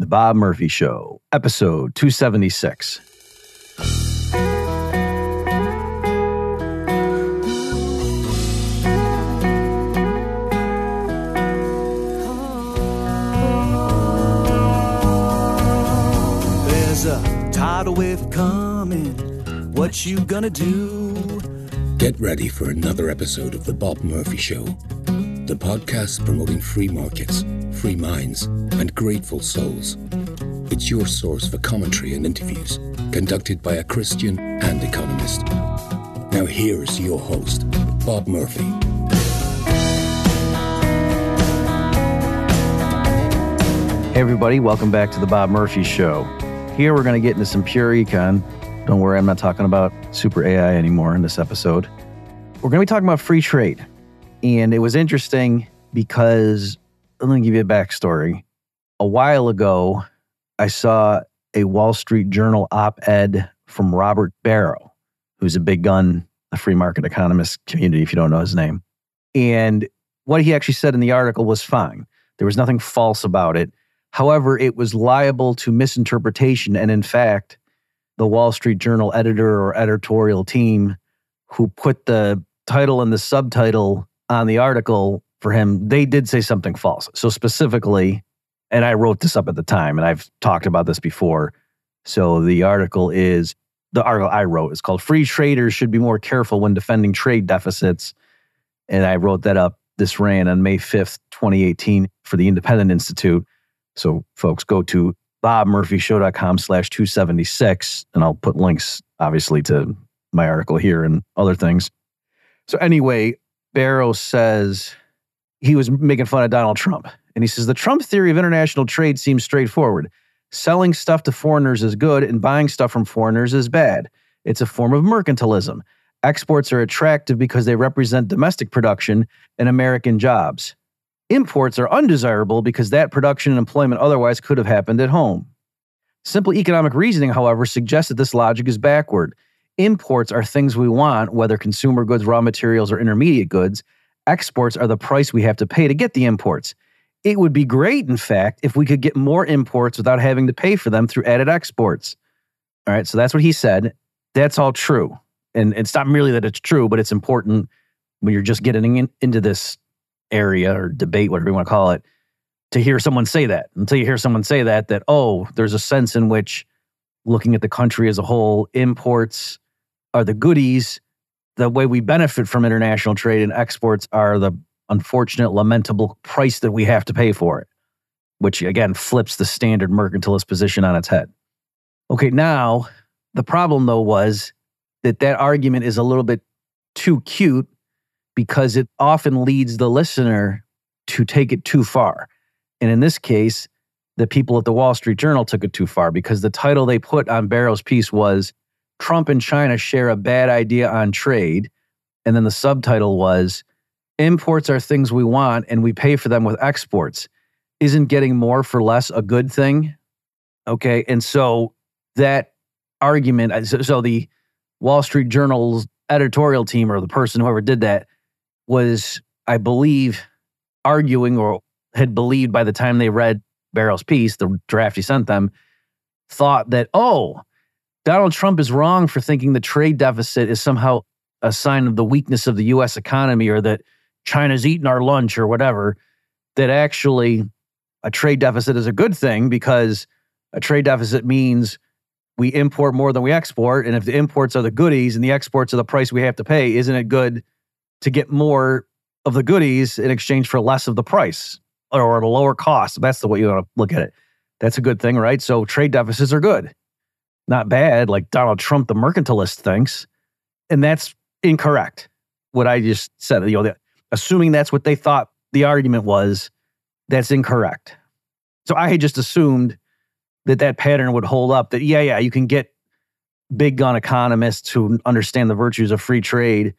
The Bob Murphy Show, episode 276. There's a tidal wave coming. What you gonna do? Get ready for another episode of The Bob Murphy Show, the podcast promoting free markets, free minds, and grateful souls. It's your source for commentary and interviews conducted by a Christian and economist. Now, here's your host, Bob Murphy. Hey, everybody, welcome back to The Bob Murphy Show. Here we're going to get into some pure econ. Don't worry, I'm not talking about super AI anymore in this episode. We're going to be talking about free trade. And it was interesting because, let me give you a backstory. A while ago, I saw a Wall Street Journal op ed from Robert Barro, who's a big gun, the free market economist community, if you don't know his name. And what he actually said in the article was fine. There was nothing false about it. However, it was liable to misinterpretation. And in fact, the Wall Street Journal editor or editorial team who put the title and the subtitle on the article for him, they did say something false. So, specifically, and I wrote this up at the time, and I've talked about this before. So, the article is the article I wrote is called Free Traders Should Be More Careful When Defending Trade Deficits. And I wrote that up. This ran on May 5th, 2018 for the Independent Institute. So, folks, go to bobmurphyshow.com slash 276, and I'll put links, obviously, to my article here and other things. So, anyway, Barro says he was making fun of Donald Trump. And he says the Trump theory of international trade seems straightforward. Selling stuff to foreigners is good, and buying stuff from foreigners is bad. It's a form of mercantilism. Exports are attractive because they represent domestic production and American jobs. Imports are undesirable because that production and employment otherwise could have happened at home. Simple economic reasoning, however, suggests that this logic is backward. Imports are things we want, whether consumer goods, raw materials, or intermediate goods. Exports are the price we have to pay to get the imports. It would be great, in fact, if we could get more imports without having to pay for them through added exports. All right, so that's what he said. That's all true. And it's not merely that it's true, but it's important when you're just getting in, into this area or debate, whatever you want to call it, to hear someone say that. Until you hear someone say that, that, oh, there's a sense in which looking at the country as a whole, imports are the goodies. The way we benefit from international trade and exports are the unfortunate, lamentable price that we have to pay for it, which again flips the standard mercantilist position on its head. Okay, now the problem though was that that argument is a little bit too cute because it often leads the listener to take it too far. And in this case, the people at the Wall Street Journal took it too far because the title they put on Barro's piece was Trump and China share a bad idea on trade. And then the subtitle was Imports are things we want and we pay for them with exports. Isn't getting more for less a good thing? Okay. And so that argument, uh, so, so the Wall Street Journal's editorial team or the person, whoever did that, was, I believe, arguing or had believed by the time they read Barro's piece, the draft he sent them, thought that, oh, Donald Trump is wrong for thinking the trade deficit is somehow a sign of the weakness of the US economy or that China's eating our lunch or whatever, that actually a trade deficit is a good thing because a trade deficit means we import more than we export. And if the imports are the goodies and the exports are the price we have to pay, isn't it good to get more of the goodies in exchange for less of the price or at a lower cost? That's the way you want to look at it. That's a good thing, right? So trade deficits are good, not bad, like Donald Trump, the mercantilist, thinks. And that's incorrect. What I just said, you know, assuming that's what they thought the argument was, that's incorrect. So I had just assumed that that pattern would hold up that, yeah, yeah, you can get big gun economists who understand the virtues of free trade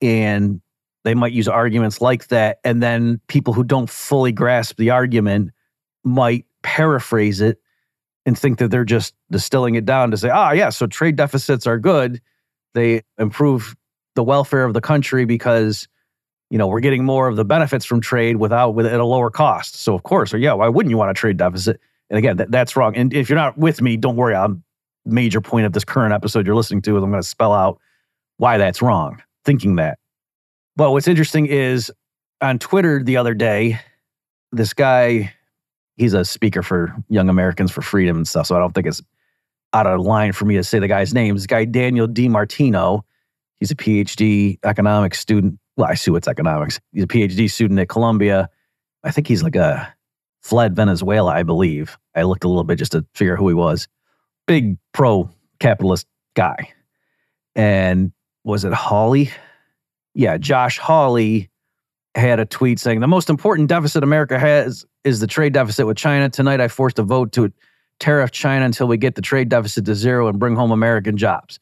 and they might use arguments like that. And then people who don't fully grasp the argument might paraphrase it and think that they're just distilling it down to say, ah, yeah, so trade deficits are good. They improve the welfare of the country because you know we're getting more of the benefits from trade without with at a lower cost. So of course, or yeah, why wouldn't you want a trade deficit? And again, that, that's wrong. And if you're not with me, don't worry. I'm major point of this current episode you're listening to is I'm going to spell out why that's wrong, thinking that. But what's interesting is on Twitter the other day, this guy, he's a speaker for Young Americans for Freedom and stuff. So I don't think it's out of line for me to say the guy's name. This guy, Daniel DiMartino, he's a PhD economics student. Well, I assume it's economics. He's a PhD student at Columbia. I think he's like a fled Venezuela, I believe. I looked a little bit just to figure out who he was. Big pro capitalist guy. And was it Hawley? Yeah, Josh Hawley had a tweet saying the most important deficit America has is the trade deficit with China. Tonight I forced a vote to tariff China until we get the trade deficit to zero and bring home American jobs.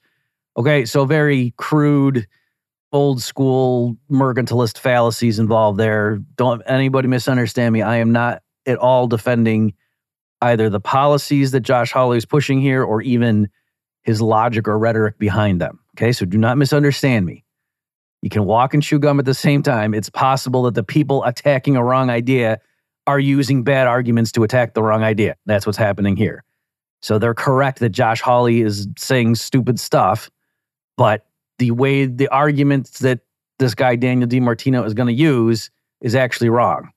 Okay, so very crude, old school mercantilist fallacies involved there. Don't anybody misunderstand me. I am not at all defending either the policies that Josh Hawley is pushing here or even his logic or rhetoric behind them. Okay, so do not misunderstand me. You can walk and chew gum at the same time. It's possible that the people attacking a wrong idea are using bad arguments to attack the wrong idea. That's what's happening here. So they're correct that Josh Hawley is saying stupid stuff, but the way the arguments that this guy Daniel DiMartino is going to use is actually wrong.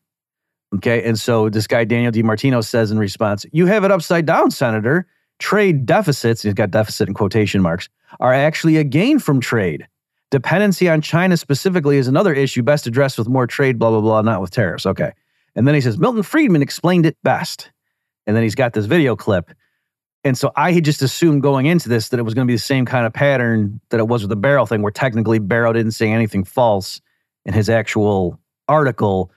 Okay, and so this guy Daniel DiMartino says in response, "You have it upside down, Senator. Trade deficits, he's got deficit in quotation marks, are actually a gain from trade. Dependency on China specifically is another issue best addressed with more trade, blah, blah, blah, not with tariffs. Okay. And then he says, Milton Friedman explained it best. And then he's got this video clip. And so I had just assumed going into this that it was going to be the same kind of pattern that it was with the Barro thing, where technically Barro didn't say anything false in his actual article,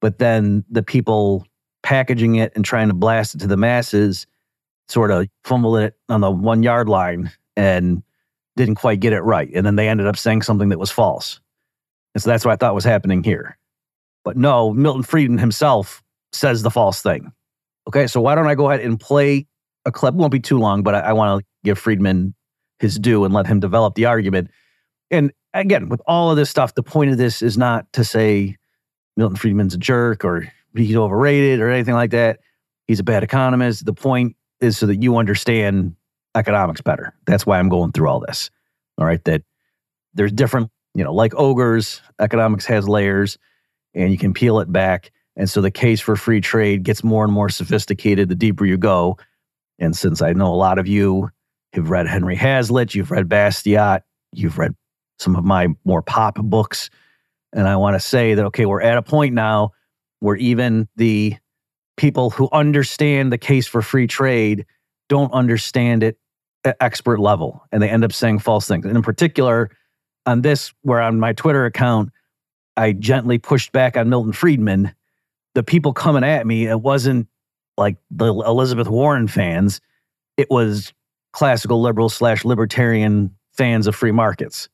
but then the people packaging it and trying to blast it to the masses sort of fumbled it on the one yard line and didn't quite get it right. And then they ended up saying something that was false. And so that's what I thought was happening here. But no, Milton Friedman himself says the false thing. Okay, so why don't I go ahead and play a clip? It won't be too long, but I, I want to give Friedman his due and let him develop the argument. And again, with all of this stuff, the point of this is not to say Milton Friedman's a jerk or he's overrated or anything like that. He's a bad economist. The point is so that you understand economics better. That's why I'm going through all this. All right. That there's different, you know, like ogres, economics has layers and you can peel it back. And so the case for free trade gets more and more sophisticated the deeper you go. And since I know a lot of you have read Henry Hazlitt, you've read Bastiat, you've read some of my more pop books. And I want to say that, okay, we're at a point now where even the people who understand the case for free trade don't understand it expert level and they end up saying false things. And in particular, on this, where on my Twitter account, I gently pushed back on Milton Friedman, the people coming at me, it wasn't like the Elizabeth Warren fans, it was classical liberal slash libertarian fans of free markets.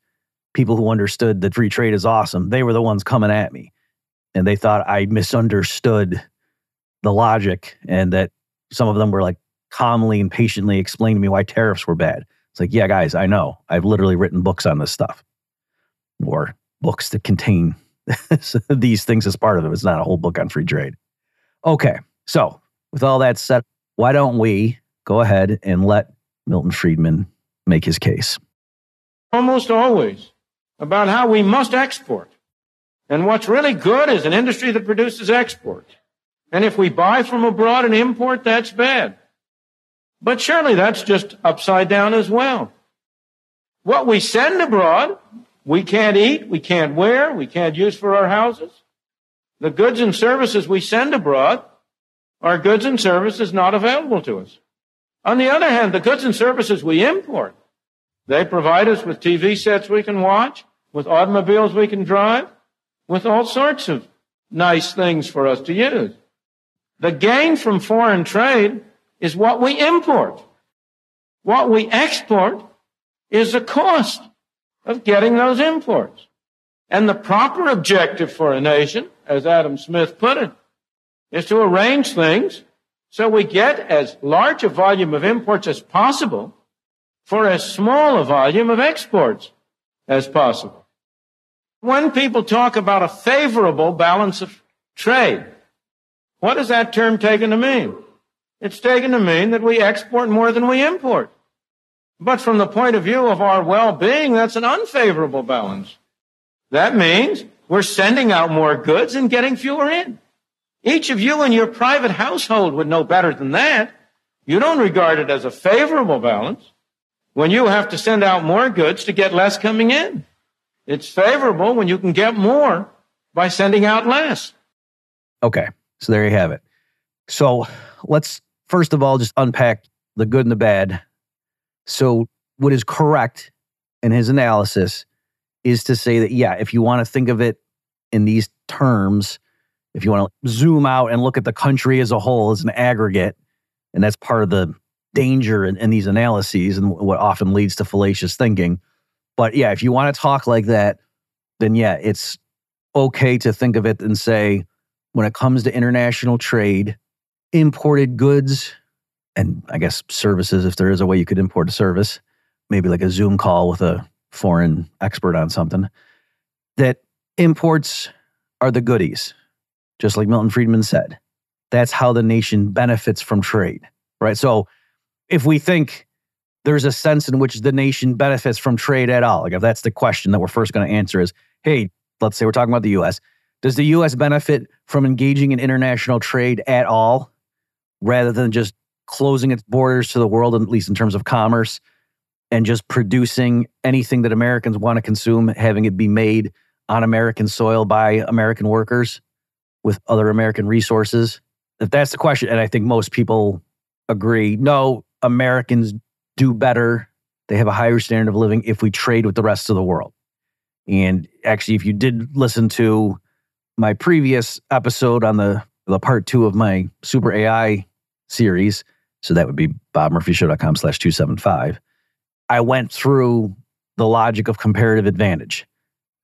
People who understood that free trade is awesome. They were the ones coming at me. And they thought I misunderstood the logic and that some of them were like, calmly and patiently explain to me why tariffs were bad. It's like, yeah, guys, I know. I've literally written books on this stuff or books that contain these things as part of it. It's not a whole book on free trade. Okay. So, with all that said, why don't we go ahead and let Milton Friedman make his case? Almost always about how we must export. And what's really good is an industry that produces export. And if we buy from abroad and import, that's bad. But surely that's just upside down as well. What we send abroad, we can't eat, we can't wear, we can't use for our houses. The goods and services we send abroad are goods and services not available to us. On the other hand, the goods and services we import, they provide us with TV sets we can watch, with automobiles we can drive, with all sorts of nice things for us to use. The gain from foreign trade is what we import. What we export is the cost of getting those imports. And the proper objective for a nation, as Adam Smith put it, is to arrange things so we get as large a volume of imports as possible for as small a volume of exports as possible. When people talk about a favorable balance of trade, what does that term taken to mean? It's taken to mean that we export more than we import. But from the point of view of our well-being, that's an unfavorable balance. That means we're sending out more goods and getting fewer in. Each of you in your private household would know better than that. You don't regard it as a favorable balance when you have to send out more goods to get less coming in. It's favorable when you can get more by sending out less. Okay. So there you have it. So let's first of all just unpack the good and the bad. So, what is correct in his analysis is to say that, yeah, if you want to think of it in these terms, if you want to zoom out and look at the country as a whole as an aggregate, and that's part of the danger in, in these analyses and what often leads to fallacious thinking. But yeah, if you want to talk like that, then yeah, it's okay to think of it and say, when it comes to international trade, imported goods and I guess services, if there is a way you could import a service, maybe like a Zoom call with a foreign expert on something, that imports are the goodies, just like Milton Friedman said. That's how the nation benefits from trade, right? So if we think there's a sense in which the nation benefits from trade at all, like if that's the question that we're first going to answer is, hey, let's say we're talking about the US, does the US benefit from engaging in international trade at all rather than just closing its borders to the world, at least in terms of commerce, and just producing anything that Americans want to consume, having it be made on American soil by American workers with other American resources? If that's the question, and I think most people agree, no, Americans do better. They have a higher standard of living if we trade with the rest of the world. And actually, if you did listen to my previous episode on the, the part two of my super AI series, so that would be bobmurphyshow.com slash 275. I went through the logic of comparative advantage.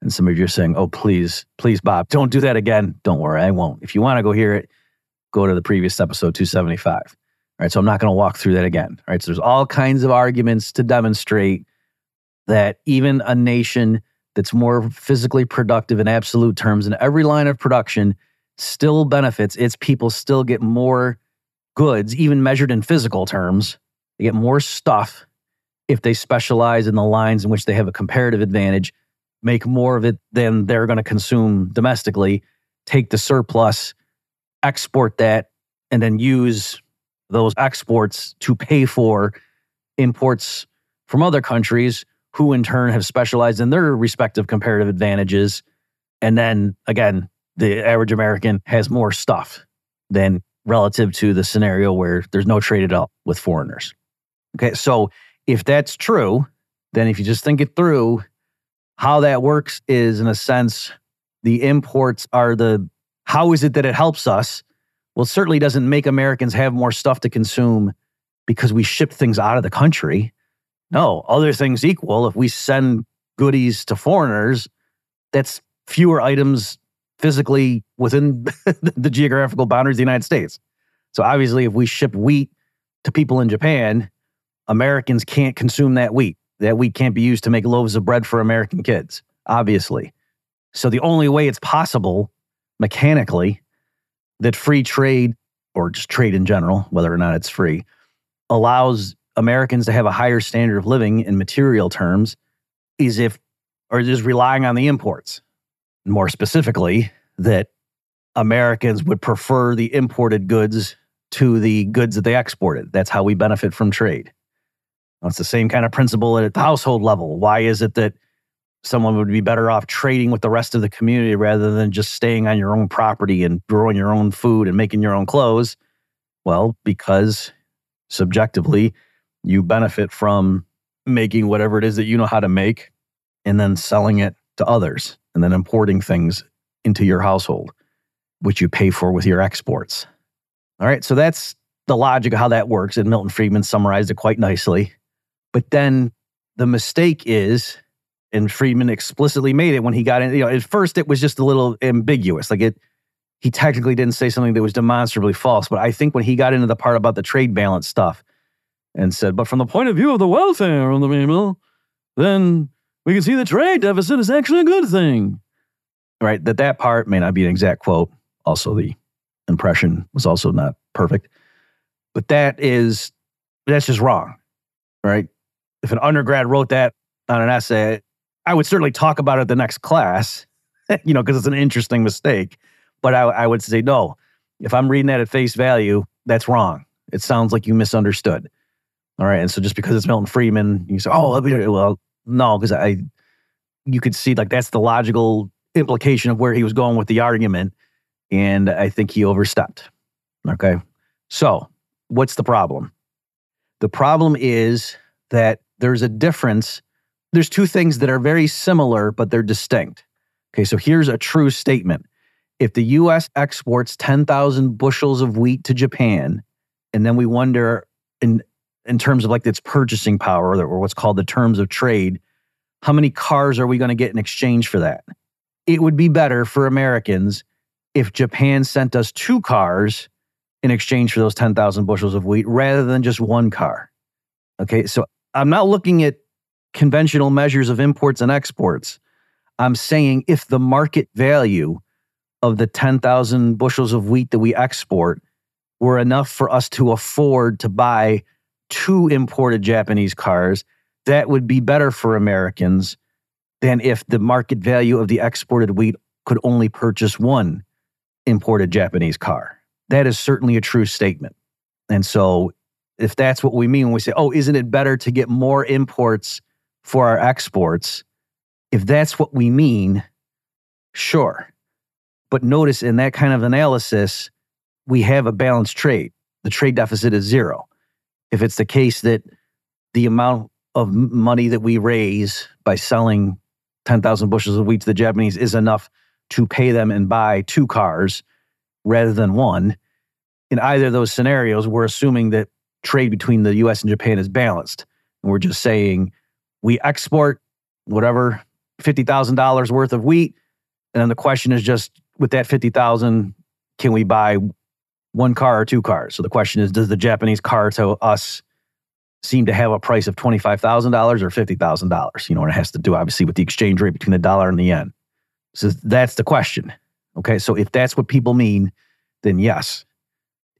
And some of you are saying, oh, please, please, Bob, don't do that again. Don't worry, I won't. If you want to go hear it, go to the previous episode 275. All right, so I'm not going to walk through that again. All right, so there's all kinds of arguments to demonstrate that even a nation that's more physically productive in absolute terms in every line of production still benefits. Its people still get more goods, even measured in physical terms. They get more stuff if they specialize in the lines in which they have a comparative advantage, make more of it than they're going to consume domestically, take the surplus, export that, and then use those exports to pay for imports from other countries who in turn have specialized in their respective comparative advantages. And then again, the average American has more stuff than relative to the scenario where there's no trade at all with foreigners. Okay, so if that's true, then if you just think it through, how that works is in a sense, the imports are the how is it that it helps us? Well, it certainly doesn't make Americans have more stuff to consume because we ship things out of the country. No, other things equal, if we send goodies to foreigners, that's fewer items physically within the geographical boundaries of the United States. So obviously, if we ship wheat to people in Japan, Americans can't consume that wheat. That wheat can't be used to make loaves of bread for American kids, obviously. So the only way it's possible mechanically that free trade or just trade in general, whether or not it's free, allows Americans to have a higher standard of living in material terms is if, or is relying on the imports more specifically, that Americans would prefer the imported goods to the goods that they exported. That's how we benefit from trade. Well, it's the same kind of principle at the household level. Why is it that someone would be better off trading with the rest of the community rather than just staying on your own property and growing your own food and making your own clothes? Well, because subjectively, you benefit from making whatever it is that you know how to make and then selling it to others and then importing things into your household, which you pay for with your exports. All right, so that's the logic of how that works. And Milton Friedman summarized it quite nicely. But then the mistake is, and Friedman explicitly made it when he got in, you know, at first it was just a little ambiguous. Like it, he technically didn't say something that was demonstrably false. But I think when he got into the part about the trade balance stuff and said, but from the point of view of the welfare of the people, then we can see the trade deficit is actually a good thing. Right? That that part may not be an exact quote. Also, the impression was also not perfect. But that is, that's just wrong, right? If an undergrad wrote that on an essay, I would certainly talk about it the next class, you know, because it's an interesting mistake. But I, I would say, no, if I'm reading that at face value, that's wrong. It sounds like you misunderstood. All right. And so just because it's Milton Friedman, you say, oh, well, no, because I, you could see like that's the logical implication of where he was going with the argument. And I think he overstepped. Okay. So what's the problem? The problem is that there's a difference. There's two things that are very similar, but they're distinct. Okay. So here's a true statement. If the US exports 10,000 bushels of wheat to Japan, and then we wonder in, in terms of like its purchasing power or what's called the terms of trade, how many cars are we going to get in exchange for that? It would be better for Americans if Japan sent us two cars in exchange for those 10,000 bushels of wheat rather than just one car. Okay, so I'm not looking at conventional measures of imports and exports. I'm saying if the market value of the 10,000 bushels of wheat that we export were enough for us to afford to buy two imported Japanese cars, that would be better for Americans than if the market value of the exported wheat could only purchase one imported Japanese car. That is certainly a true statement. And so, if that's what we mean when we say, oh, isn't it better to get more imports for our exports? If that's what we mean, sure. But notice in that kind of analysis, we have a balanced trade. The trade deficit is zero. If it's the case that the amount of money that we raise by selling 10,000 bushels of wheat to the Japanese is enough to pay them and buy two cars rather than one. In either of those scenarios, we're assuming that trade between the US and Japan is balanced. And we're just saying we export whatever $50,000 worth of wheat. And then the question is just with that 50,000, can we buy one car or two cars? So the question is, does the Japanese car to us seem to have a price of $25,000 or $50,000? You know, and it has to do obviously with the exchange rate between the dollar and the yen. So that's the question. Okay. So if that's what people mean, then yes,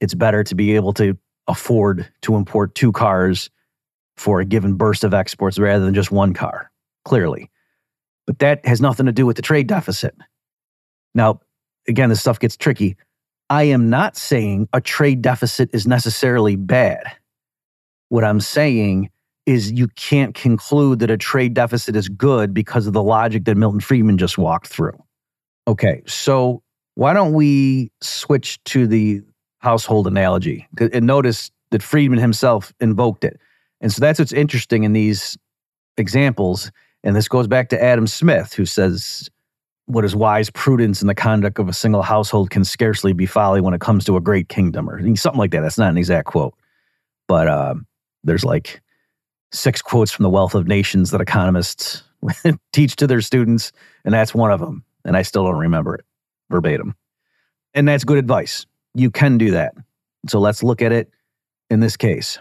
it's better to be able to afford to import two cars for a given burst of exports rather than just one car, clearly. But that has nothing to do with the trade deficit. Now, again, this stuff gets tricky. I am not saying a trade deficit is necessarily bad. What I'm saying is you can't conclude that a trade deficit is good because of the logic that Milton Friedman just walked through. Okay, so why don't we switch to the household analogy? And notice that Friedman himself invoked it. And so that's what's interesting in these examples. And this goes back to Adam Smith, who says, What is wise prudence in the conduct of a single household can scarcely be folly when it comes to a great kingdom, or something like that. That's not an exact quote. But um, there's like six quotes from the Wealth of Nations that economists teach to their students, and that's one of them. And I still don't remember it verbatim. And that's good advice. You can do that. So let's look at it in this case.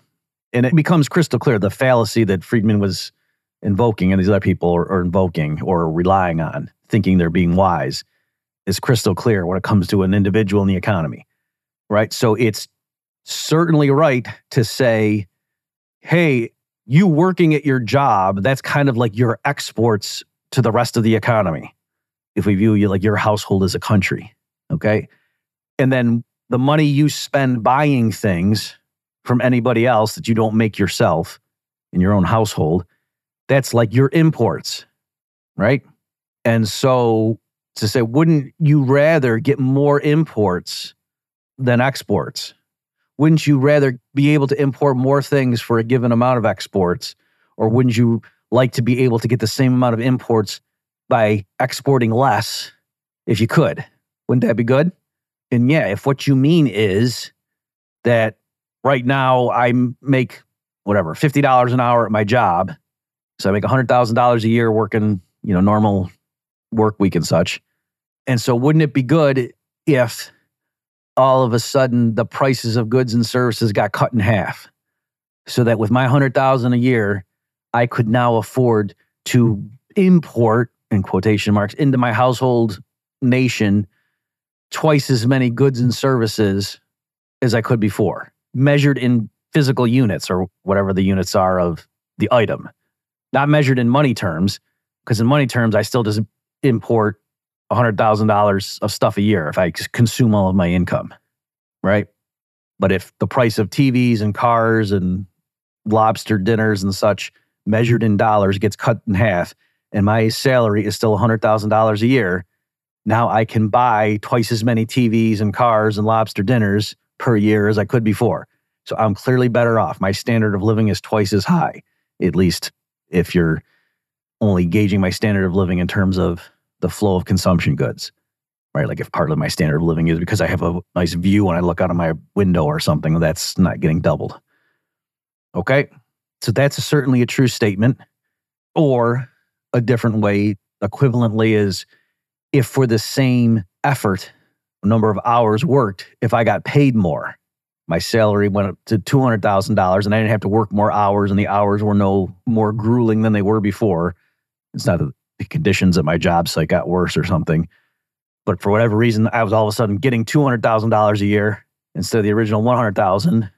And it becomes crystal clear the fallacy that Friedman was invoking and these other people are, are invoking or relying on, thinking they're being wise, is crystal clear when it comes to an individual in the economy, right? So it's certainly right to say, hey, you working at your job, that's kind of like your exports to the rest of the economy. If we view you like your household as a country, okay? And then the money you spend buying things from anybody else that you don't make yourself in your own household, that's like your imports, right? And so to say, wouldn't you rather get more imports than exports? wouldn't you rather be able to import more things for a given amount of exports? Or wouldn't you like to be able to get the same amount of imports by exporting less if you could? Wouldn't that be good? And yeah, if what you mean is that right now I make whatever, $50 an hour at my job. So I make $100,000 a year working, you know, normal work week and such. And so wouldn't it be good if all of a sudden the prices of goods and services got cut in half so that with my 100,000 a year I could now afford to import in quotation marks into my household nation twice as many goods and services as I could before. measured in physical units or whatever the units are of the item, not measured in money terms. Because in money terms, I still just import $100,000 of stuff a year if I consume all of my income, right? But if the price of TVs and cars and lobster dinners and such measured in dollars gets cut in half and my salary is still $100,000 a year, now I can buy twice as many TVs and cars and lobster dinners per year as I could before. So I'm clearly better off. My standard of living is twice as high, at least if you're only gauging my standard of living in terms of the flow of consumption goods, right? Like if part of my standard of living is because I have a nice view when I look out of my window or something, that's not getting doubled. Okay. So that's certainly a true statement. Or a different way, equivalently, is if for the same effort, number of hours worked, if I got paid more, my salary went up to $200,000 and I didn't have to work more hours and the hours were no more grueling than they were before. It's not that the conditions at my job site got worse or something. But for whatever reason, I was all of a sudden getting $200,000 a year instead of the original 100,000.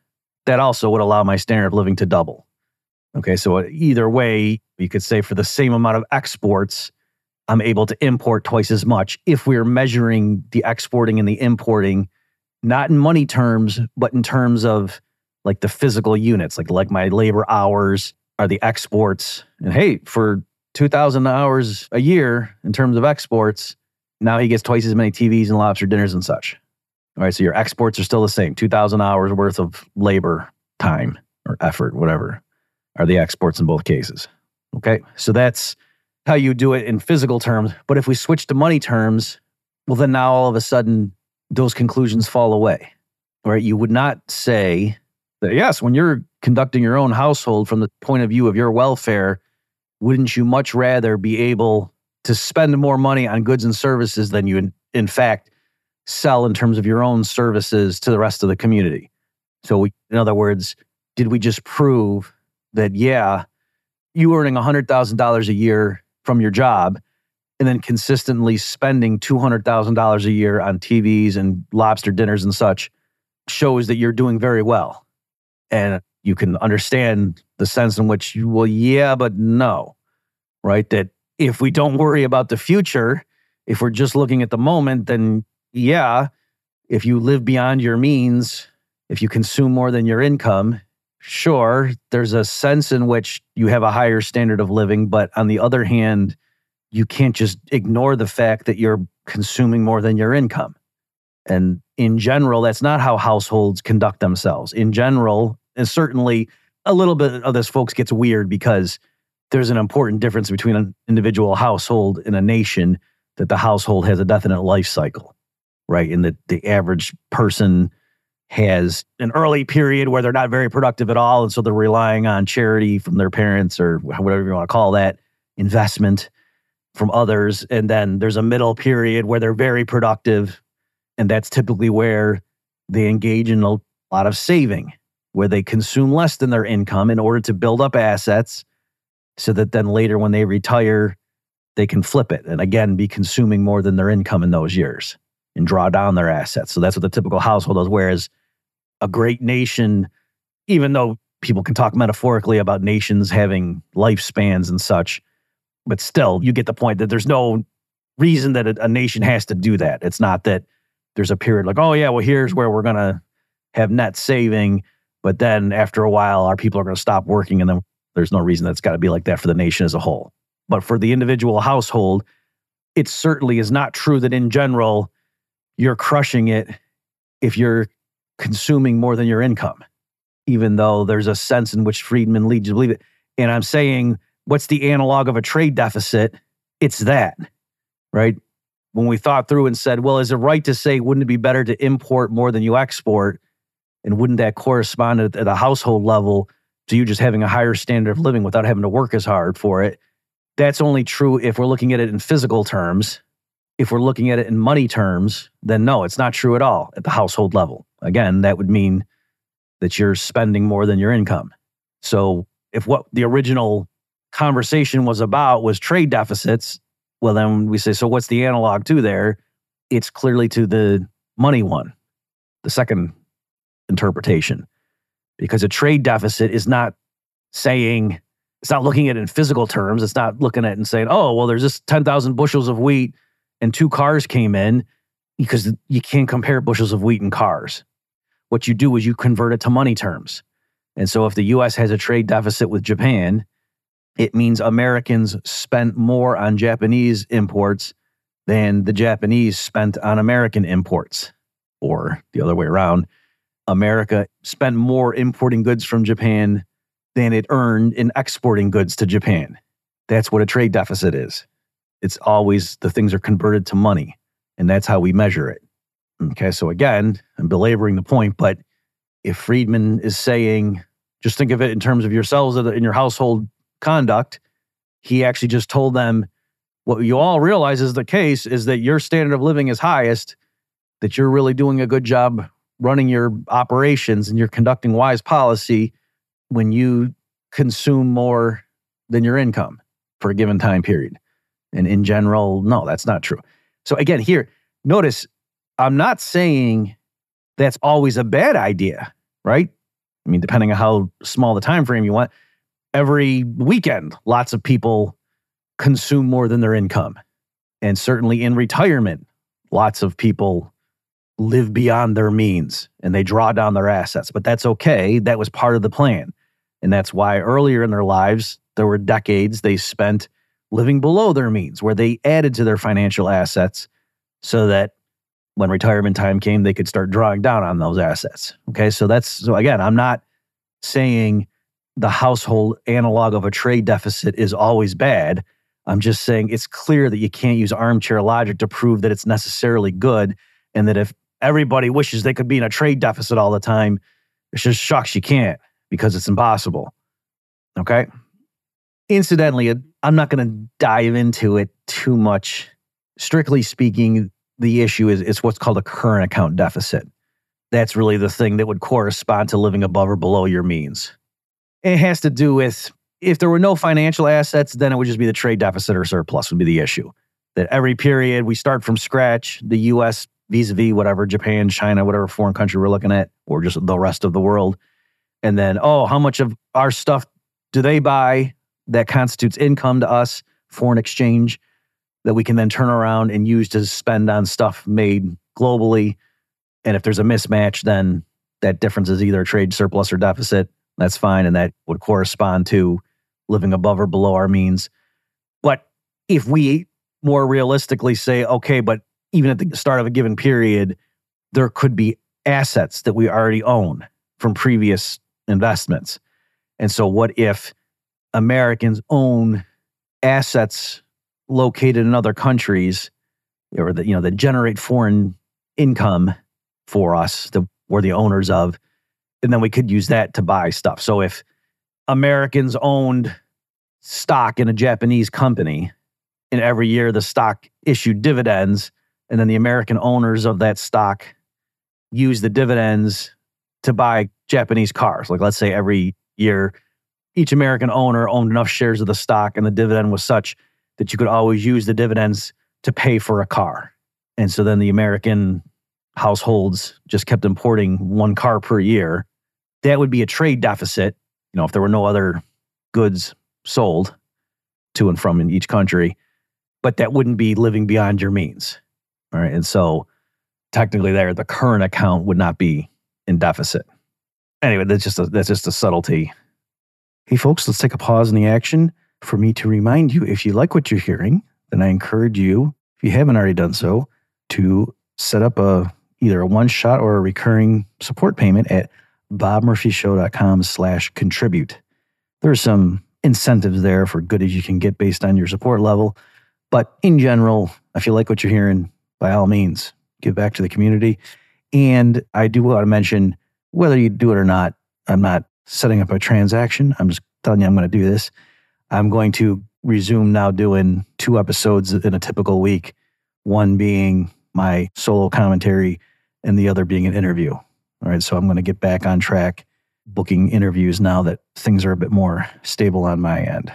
That also would allow my standard of living to double. Okay, so uh, either way, you could say for the same amount of exports, I'm able to import twice as much if we're measuring the exporting and the importing not in money terms, but in terms of like the physical units, like like my labor hours are the exports. And hey, for 2,000 hours a year in terms of exports, now he gets twice as many TVs and lobster dinners and such. All right, so your exports are still the same 2,000 hours worth of labor time or effort, whatever, are the exports in both cases. Okay, so that's how you do it in physical terms. But if we switch to money terms, well, then now all of a sudden those conclusions fall away, right? You would not say that, yes, when you're conducting your own household from the point of view of your welfare, wouldn't you much rather be able to spend more money on goods and services than you, in, in fact, sell in terms of your own services to the rest of the community? So, we, in other words, did we just prove that, yeah, you earning $100,000 a year from your job and then consistently spending $200,000 a year on TVs and lobster dinners and such shows that you're doing very well. And you can understand the sense in which you, well, yeah, but no, right? That if we don't worry about the future, if we're just looking at the moment, then yeah, if you live beyond your means, if you consume more than your income, sure, there's a sense in which you have a higher standard of living. But on the other hand, you can't just ignore the fact that you're consuming more than your income. And in general, that's not how households conduct themselves. In general, and certainly a little bit of this, folks, gets weird because there's an important difference between an individual household and a nation that the household has a definite life cycle, right? And that the average person has an early period where they're not very productive at all. And so they're relying on charity from their parents or whatever you want to call that investment from others. And then there's a middle period where they're very productive. And that's typically where they engage in a lot of saving, where they consume less than their income in order to build up assets so that then later when they retire, they can flip it and again be consuming more than their income in those years and draw down their assets. So that's what the typical household does. Whereas a great nation, even though people can talk metaphorically about nations having lifespans and such, but still, you get the point that there's no reason that a, a nation has to do that. It's not that there's a period like, oh, yeah, well, here's where we're going to have net saving. But then after a while, our people are going to stop working. And then there's no reason that's got to be like that for the nation as a whole. But for the individual household, it certainly is not true that in general, you're crushing it if you're consuming more than your income, even though there's a sense in which Friedman leads you to believe it. And I'm saying what's the analog of a trade deficit? It's that, right? When we thought through and said, well, is it right to say, wouldn't it be better to import more than you export? And wouldn't that correspond at, a household level to you just having a higher standard of living without having to work as hard for it? That's only true if we're looking at it in physical terms. If we're looking at it in money terms, then no, it's not true at all at the household level. Again, that would mean that you're spending more than your income. So if what the original conversation was about was trade deficits, well, then we say, so what's the analog to there? It's clearly to the money one, the second interpretation. because a trade deficit is not saying, it's not looking at it in physical terms. It's not looking at it and saying, oh, well, there's just 10,000 bushels of wheat and two cars came in because you can't compare bushels of wheat and cars. What you do is you convert it to money terms. And so if the US has a trade deficit with Japan, it means Americans spent more on Japanese imports than the Japanese spent on American imports, or the other way around. America spent more importing goods from Japan than it earned in exporting goods to Japan. That's what a trade deficit is. It's always the things are converted to money, and that's how we measure it. Okay, so again, I'm belaboring the point, but if Friedman is saying, just think of it in terms of yourselves in your household conduct, he actually just told them what you all realize is the case is that your standard of living is highest, that you're really doing a good job running your operations and you're conducting wise policy when you consume more than your income for a given time period. And in general, no, that's not true. So again, here, notice I'm not saying that's always a bad idea, right? I mean, depending on how small the time frame you want, every weekend, lots of people consume more than their income. And certainly in retirement, lots of people live beyond their means and they draw down their assets. But that's okay. That was part of the plan. And that's why earlier in their lives, there were decades they spent living below their means, where they added to their financial assets so that when retirement time came, they could start drawing down on those assets. Okay. So that's, so again, I'm not saying the household analog of a trade deficit is always bad. I'm just saying it's clear that you can't use armchair logic to prove that it's necessarily good. And that if everybody wishes they could be in a trade deficit all the time, it's just shocks you can't because it's impossible. Okay. Incidentally, uh, I'm not going to dive into it too much. Strictly speaking, the issue is it's what's called a current account deficit. That's really the thing that would correspond to living above or below your means. It has to do with if there were no financial assets, then it would just be the trade deficit or surplus would be the issue. That every period we start from scratch, the US vis a vis whatever, Japan, China, whatever foreign country we're looking at, or just the rest of the world. And then, oh, how much of our stuff do they buy that constitutes income to us, foreign exchange, that we can then turn around and use to spend on stuff made globally? And if there's a mismatch, then that difference is either a trade surplus or deficit. That's fine. And that would correspond to living above or below our means. But if we more realistically say, okay, but even at the start of a given period, there could be assets that we already own from previous investments. And so, what if Americans own assets located in other countries or that, you know, that generate foreign income for us that we're the owners of? And then we could use that to buy stuff. So, if Americans owned stock in a Japanese company, and every year the stock issued dividends, and then the American owners of that stock use the dividends to buy Japanese cars. Like, let's say every year, each American owner owned enough shares of the stock, and the dividend was such that you could always use the dividends to pay for a car. And so then the American households just kept importing one car per year. That would be a trade deficit you know, if there were no other goods sold to and from in each country, but that wouldn't be living beyond your means. All right. And so technically there, the current account would not be in deficit. Anyway, that's just a, that's just a subtlety. Hey folks, let's take a pause in the action for me to remind you if you like what you're hearing, then I encourage you, if you haven't already done so, to set up a either a one shot or a recurring support payment at bobmurphyshow.com slash contribute. There's some incentives there for good as you can get based on your support level. But in general, if you like what you're hearing, by all means, give back to the community. And I do want to mention whether you do it or not, I'm not setting up a transaction. I'm just telling you I'm going to do this. I'm going to resume now doing two episodes in a typical week, one being my solo commentary and the other being an interview. All right. So I'm going to get back on track booking interviews now that things are a bit more stable on my end.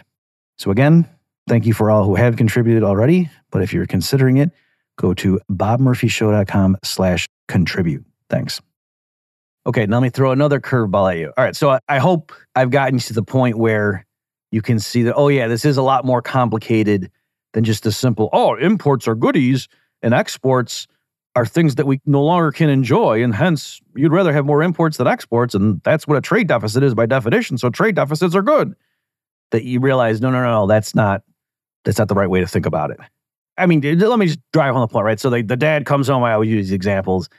So again, thank you for all who have contributed already. But if you're considering it, go to bobmurphyshow.com slash contribute. Thanks. Okay, now let me throw another curveball at you. All right, so I, I hope I've gotten to the point where you can see that, oh, yeah, this is a lot more complicated than just a simple, oh, imports are goodies and exports are things that we no longer can enjoy. And hence, you'd rather have more imports than exports. And that's what a trade deficit is by definition. So trade deficits are good. That you realize, no, no, no, that's not, that's not the right way to think about it. I mean, let me just drive home the point, right? So the, the dad comes home, I always use examples,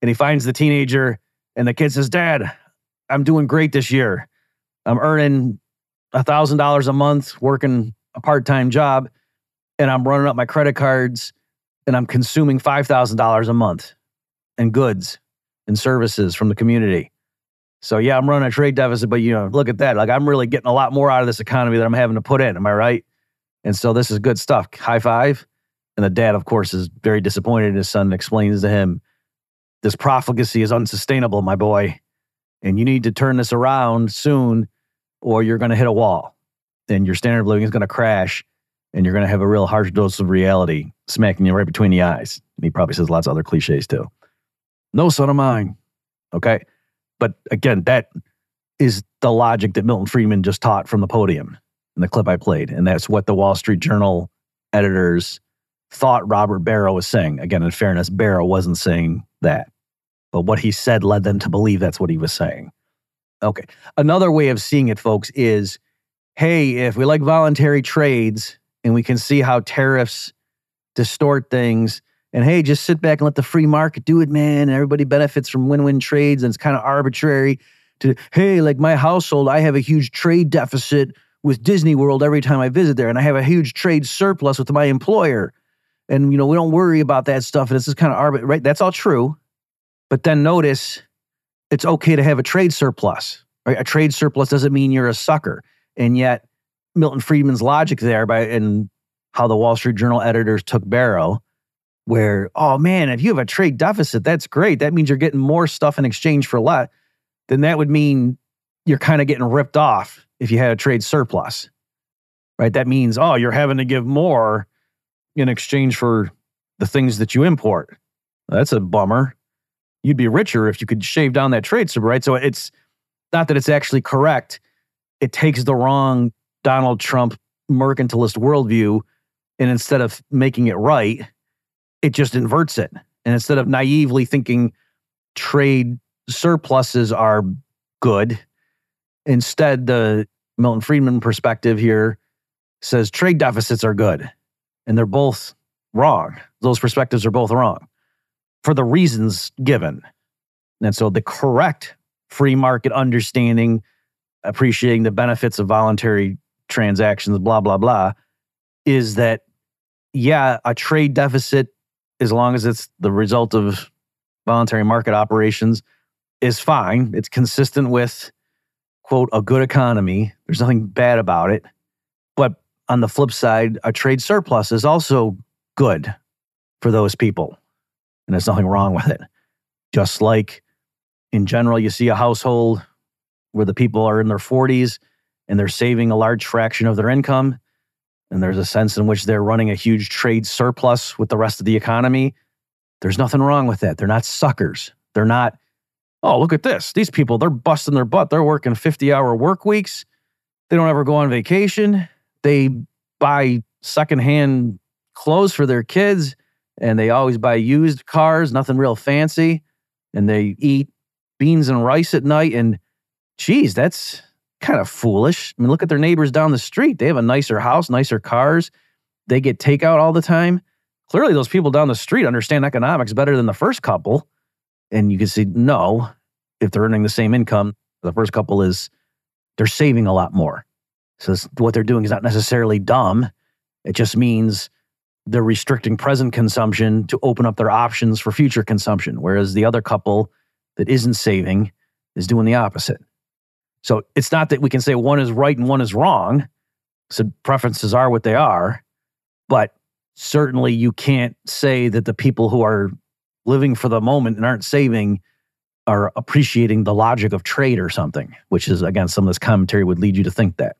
and he finds the teenager, and the kid says, Dad, I'm doing great this year. I'm earning a $1,000 a month working a part time job and I'm running up my credit cards and I'm consuming $5,000 a month in goods and services from the community. So yeah, I'm running a trade deficit, but you know, look at that. Like I'm really getting a lot more out of this economy than I'm having to put in. Am I right? And so this is good stuff. High five. And the dad, of course, is very disappointed in his son explains to him, this profligacy is unsustainable, my boy. And you need to turn this around soon or you're going to hit a wall and your standard of living is going to crash and you're going to have a real harsh dose of reality smacking you right between the eyes. And he probably says lots of other cliches too. No son of mine. Okay. But again, that is the logic that Milton Friedman just taught from the podium in the clip I played. And that's what the Wall Street Journal editors thought Robert Barro was saying. Again, in fairness, Barro wasn't saying that. But what he said led them to believe that's what he was saying. Okay. Another way of seeing it, folks, is hey, if we like voluntary trades and we can see how tariffs distort things, and hey, just sit back and let the free market do it, man, and everybody benefits from win win trades, and it's kind of arbitrary to, hey, like my household, I have a huge trade deficit with Disney World every time I visit there, and I have a huge trade surplus with my employer. And, you know, we don't worry about that stuff. And this is kind of arbitrary, right? That's all true. But then notice it's okay to have a trade surplus. Right? A trade surplus doesn't mean you're a sucker. And yet, Milton Friedman's logic there by and how the Wall Street Journal editors took Barro, where, oh man, if you have a trade deficit, that's great. That means you're getting more stuff in exchange for less. Then that would mean you're kind of getting ripped off if you had a trade surplus. Right? That means, oh, you're having to give more in exchange for the things that you import. That's a bummer you'd be richer if you could shave down that trade sub, right? So it's not that it's actually correct. It takes the wrong Donald Trump mercantilist worldview, and instead of making it right, it just inverts it. And instead of naively thinking trade surpluses are good, instead the Milton Friedman perspective here says trade deficits are good. And they're both wrong. Those perspectives are both wrong for the reasons given. And so the correct free market understanding, appreciating the benefits of voluntary transactions, blah, blah, blah, is that, yeah, a trade deficit, as long as it's the result of voluntary market operations, is fine. It's consistent with, quote, a good economy. There's nothing bad about it. But on the flip side, a trade surplus is also good for those people and there's nothing wrong with it. Just like in general, you see a household where the people are in their 40s and they're saving a large fraction of their income. And there's a sense in which they're running a huge trade surplus with the rest of the economy. There's nothing wrong with that. They're not suckers. They're not, oh, look at this. These people, they're busting their butt. They're working 50 hour work weeks. They don't ever go on vacation. They buy secondhand clothes for their kids and they always buy used cars, nothing real fancy, and they eat beans and rice at night. And geez, that's kind of foolish. I mean, look at their neighbors down the street. They have a nicer house, nicer cars. They get takeout all the time. Clearly, those people down the street understand economics better than the first couple. And you can see, no, if they're earning the same income, the first couple is they're saving a lot more. So what they're doing is not necessarily dumb. It just means they're restricting present consumption to open up their options for future consumption, whereas the other couple that isn't saving is doing the opposite. So it's not that we can say one is right and one is wrong. So preferences are what they are, but certainly you can't say that the people who are living for the moment and aren't saving are appreciating the logic of trade or something, which is again some of this commentary would lead you to think that.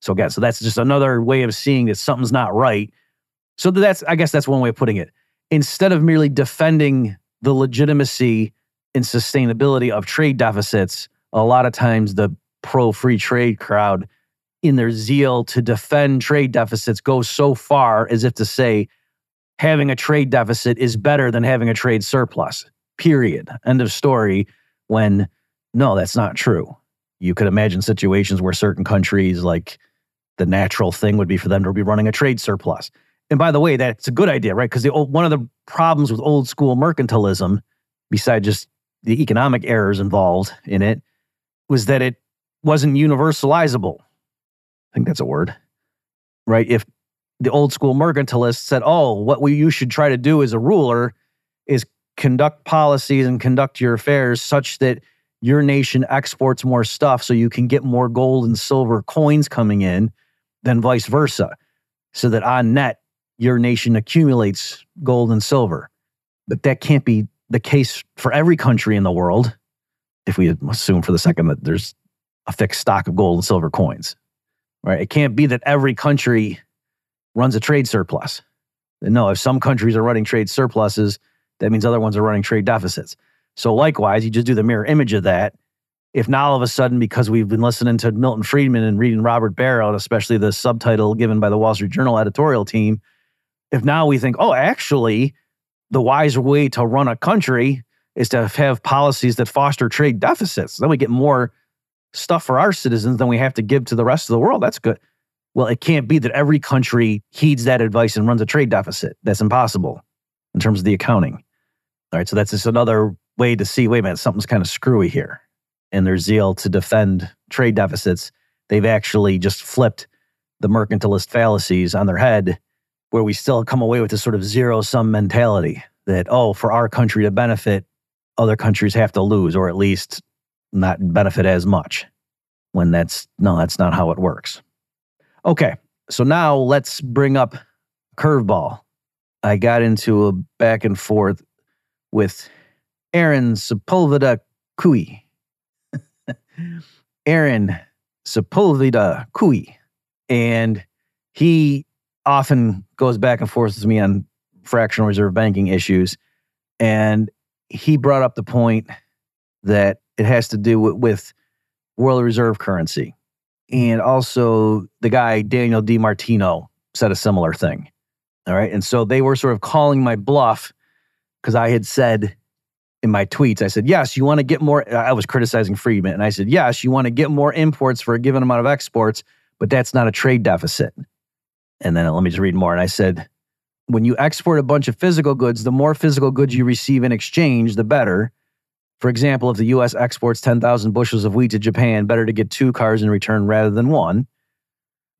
So again, so that's just another way of seeing that something's not right so that's, I guess that's one way of putting it. Instead of merely defending the legitimacy and sustainability of trade deficits, a lot of times the pro free trade crowd, in their zeal to defend trade deficits, goes so far as if to say having a trade deficit is better than having a trade surplus. Period. End of story. When no, that's not true. You could imagine situations where certain countries, like the natural thing would be for them to be running a trade surplus. And by the way, that's a good idea, right? Because one of the problems with old school mercantilism, besides just the economic errors involved in it, was that it wasn't universalizable. I think that's a word, right? If the old school mercantilists said, oh, what we, you should try to do as a ruler is conduct policies and conduct your affairs such that your nation exports more stuff so you can get more gold and silver coins coming in than vice versa. So that on net, your nation accumulates gold and silver. But that can't be the case for every country in the world if we assume for the second that there's a fixed stock of gold and silver coins. Right? It can't be that every country runs a trade surplus. No, if some countries are running trade surpluses, that means other ones are running trade deficits. So likewise, you just do the mirror image of that. If now all of a sudden, because we've been listening to Milton Friedman and reading Robert Barro, especially the subtitle given by the Wall Street Journal editorial team, if now we think, oh, actually, the wise way to run a country is to have policies that foster trade deficits, then we get more stuff for our citizens than we have to give to the rest of the world. That's good. Well, it can't be that every country heeds that advice and runs a trade deficit. That's impossible in terms of the accounting. All right. So that's just another way to see wait a minute, something's kind of screwy here. And their zeal to defend trade deficits, they've actually just flipped the mercantilist fallacies on their head, where we still come away with this sort of zero sum mentality that, oh, for our country to benefit, other countries have to lose, or at least not benefit as much. When that's no, that's not how it works. Okay, so now let's bring up curveball. I got into a back and forth with Aaron Sepulveda Kui. Aaron Sepulveda Kui. And he often goes back and forth with me on fractional reserve banking issues. And he brought up the point that it has to do with, with world reserve currency. And also, the guy, Daniel DiMartino, said a similar thing. All right. And so they were sort of calling my bluff because I had said in my tweets, I said, yes, you want to get more. I was criticizing Friedman. And I said, yes, you want to get more imports for a given amount of exports, but that's not a trade deficit. And then let me just read more. And I said, when you export a bunch of physical goods, the more physical goods you receive in exchange, the better. For example, if the US exports 10,000 bushels of wheat to Japan, better to get two cars in return rather than one.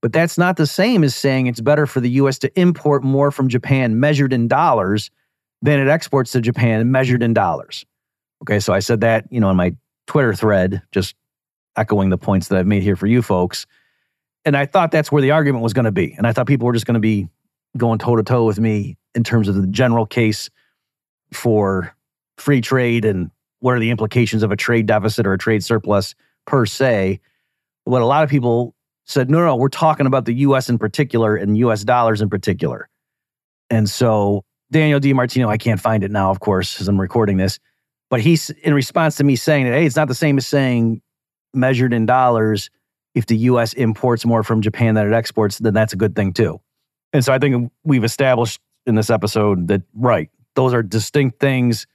But that's not the same as saying it's better for the US to import more from Japan measured in dollars than it exports to Japan measured in dollars. Okay, so I said that, you know, in my Twitter thread, just echoing the points that I've made here for you folks. And I thought that's where the argument was going to be. And I thought people were just going to be going toe to toe with me in terms of the general case for free trade and what are the implications of a trade deficit or a trade surplus per se. What a lot of people said, no, no, we're talking about the US in particular and US dollars in particular. And so Daniel DiMartino, I can't find it now, of course, as I'm recording this, but he's in response to me saying that, hey, it's not the same as saying measured in dollars. If the US imports more from Japan than it exports, then that's a good thing too. And so I think we've established in this episode that, right, those are distinct things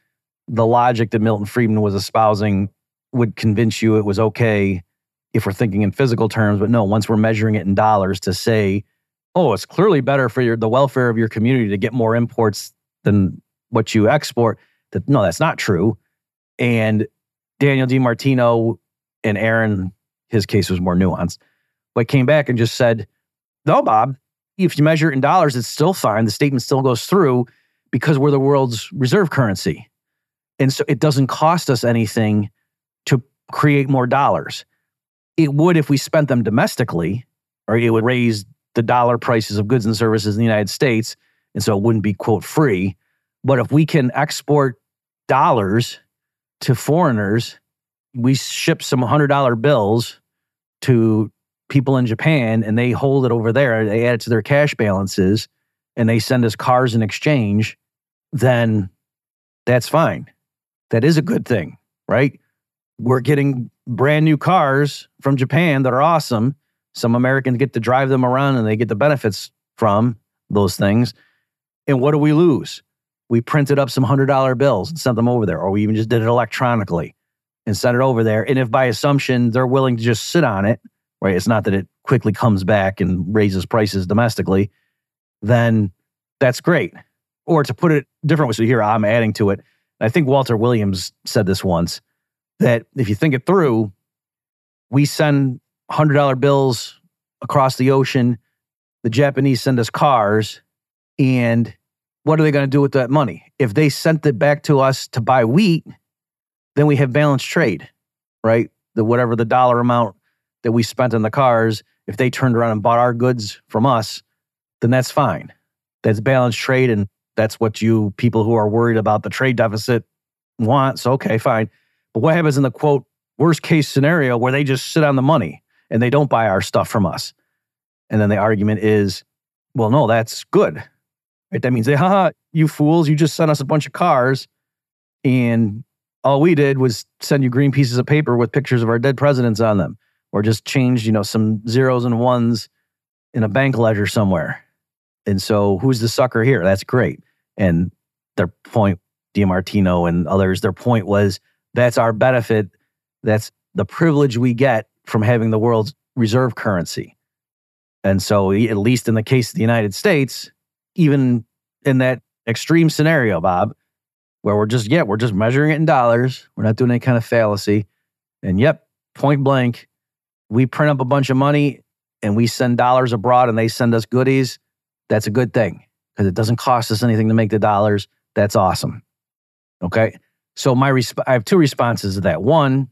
the logic that Milton Friedman was espousing would convince you it was okay if we're thinking in physical terms, but no, once we're measuring it in dollars to say, oh, it's clearly better for your the welfare of your community to get more imports than what you export. That no, that's not true. And Daniel DiMartino and Aaron, his case was more nuanced, but came back and just said, no, Bob, if you measure it in dollars, it's still fine. The statement still goes through because we're the world's reserve currency. And so it doesn't cost us anything to create more dollars. It would if we spent them domestically, or it would raise the dollar prices of goods and services in the United States. And so it wouldn't be, quote, free. But if we can export dollars to foreigners, we ship some $100 bills to people in Japan and they hold it over there, they add it to their cash balances and they send us cars in exchange, then that's fine that is a good thing, right? We're getting brand new cars from Japan that are awesome. Some Americans get to drive them around and they get the benefits from those things. And what do we lose? We printed up some $100 bills and sent them over there, or we even just did it electronically and sent it over there. And if by assumption they're willing to just sit on it, right? It's not that it quickly comes back and raises prices domestically, then that's great. Or to put it differently, so here I'm adding to it. I think Walter Williams said this once that if you think it through, we send $100 bills across the ocean, the Japanese send us cars, and what are they going to do with that money? If they sent it back to us to buy wheat, then we have balanced trade, right? The whatever the dollar amount that we spent on the cars, if they turned around and bought our goods from us, then that's fine. That's balanced trade and that's what you people who are worried about the trade deficit want. So okay, fine. But what happens in the quote worst case scenario where they just sit on the money and they don't buy our stuff from us? And then the argument is, well, no, that's good. Right? That means they, haha, you fools, you just sent us a bunch of cars and all we did was send you green pieces of paper with pictures of our dead presidents on them or just changed, you know, some zeros and ones in a bank ledger somewhere. And so who's the sucker here? That's great. And their point, DiMartino and others, their point was that's our benefit. That's the privilege we get from having the world's reserve currency. And so, at least in the case of the United States, even in that extreme scenario, Bob, where we're just, yeah, we're just measuring it in dollars. We're not doing any kind of fallacy. And yep, point blank, we print up a bunch of money and we send dollars abroad and they send us goodies. That's a good thing because it doesn't cost us anything to make the dollars. That's awesome. Okay. So my resp- I have two responses to that. One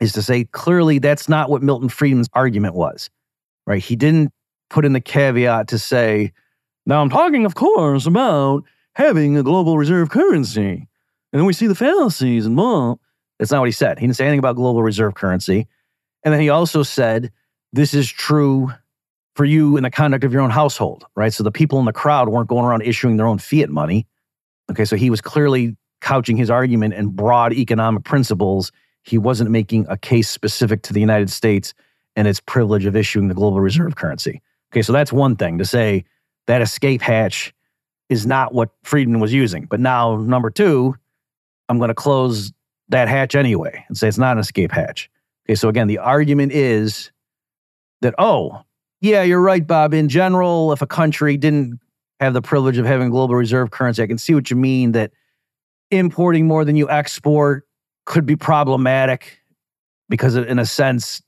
is to say clearly that's not what Milton Friedman's argument was. Right? He didn't put in the caveat to say, now I'm talking, of course, about having a global reserve currency. And then we see the fallacies and well, that's not what he said. He didn't say anything about global reserve currency. And then he also said, this is true for you in the conduct of your own household, right? So the people in the crowd weren't going around issuing their own fiat money. Okay, so he was clearly couching his argument in broad economic principles. He wasn't making a case specific to the United States and its privilege of issuing the global reserve currency. Okay, so that's one thing to say that escape hatch is not what Friedman was using. But now, number two, I'm going to close that hatch anyway and say it's not an escape hatch. Okay, so again, the argument is that, oh, yeah, you're right, Bob. In general, if a country didn't have the privilege of having global reserve currency, I can see what you mean that importing more than you export could be problematic because, in a sense,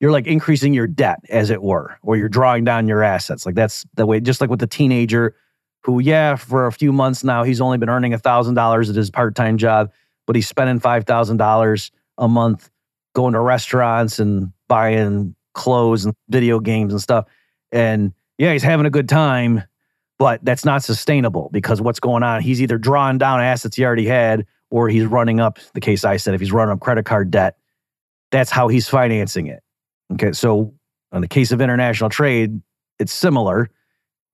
you're like increasing your debt, as it were, or you're drawing down your assets. Like that's the way, just like with the teenager who, yeah, for a few months now, he's only been earning $1,000 at his part time job, but he's spending $5,000 a month going to restaurants and buying clothes and video games and stuff. And yeah, he's having a good time, but that's not sustainable because what's going on? He's either drawing down assets he already had or he's running up the case I said, if he's running up credit card debt, that's how he's financing it. Okay. So, in the case of international trade, it's similar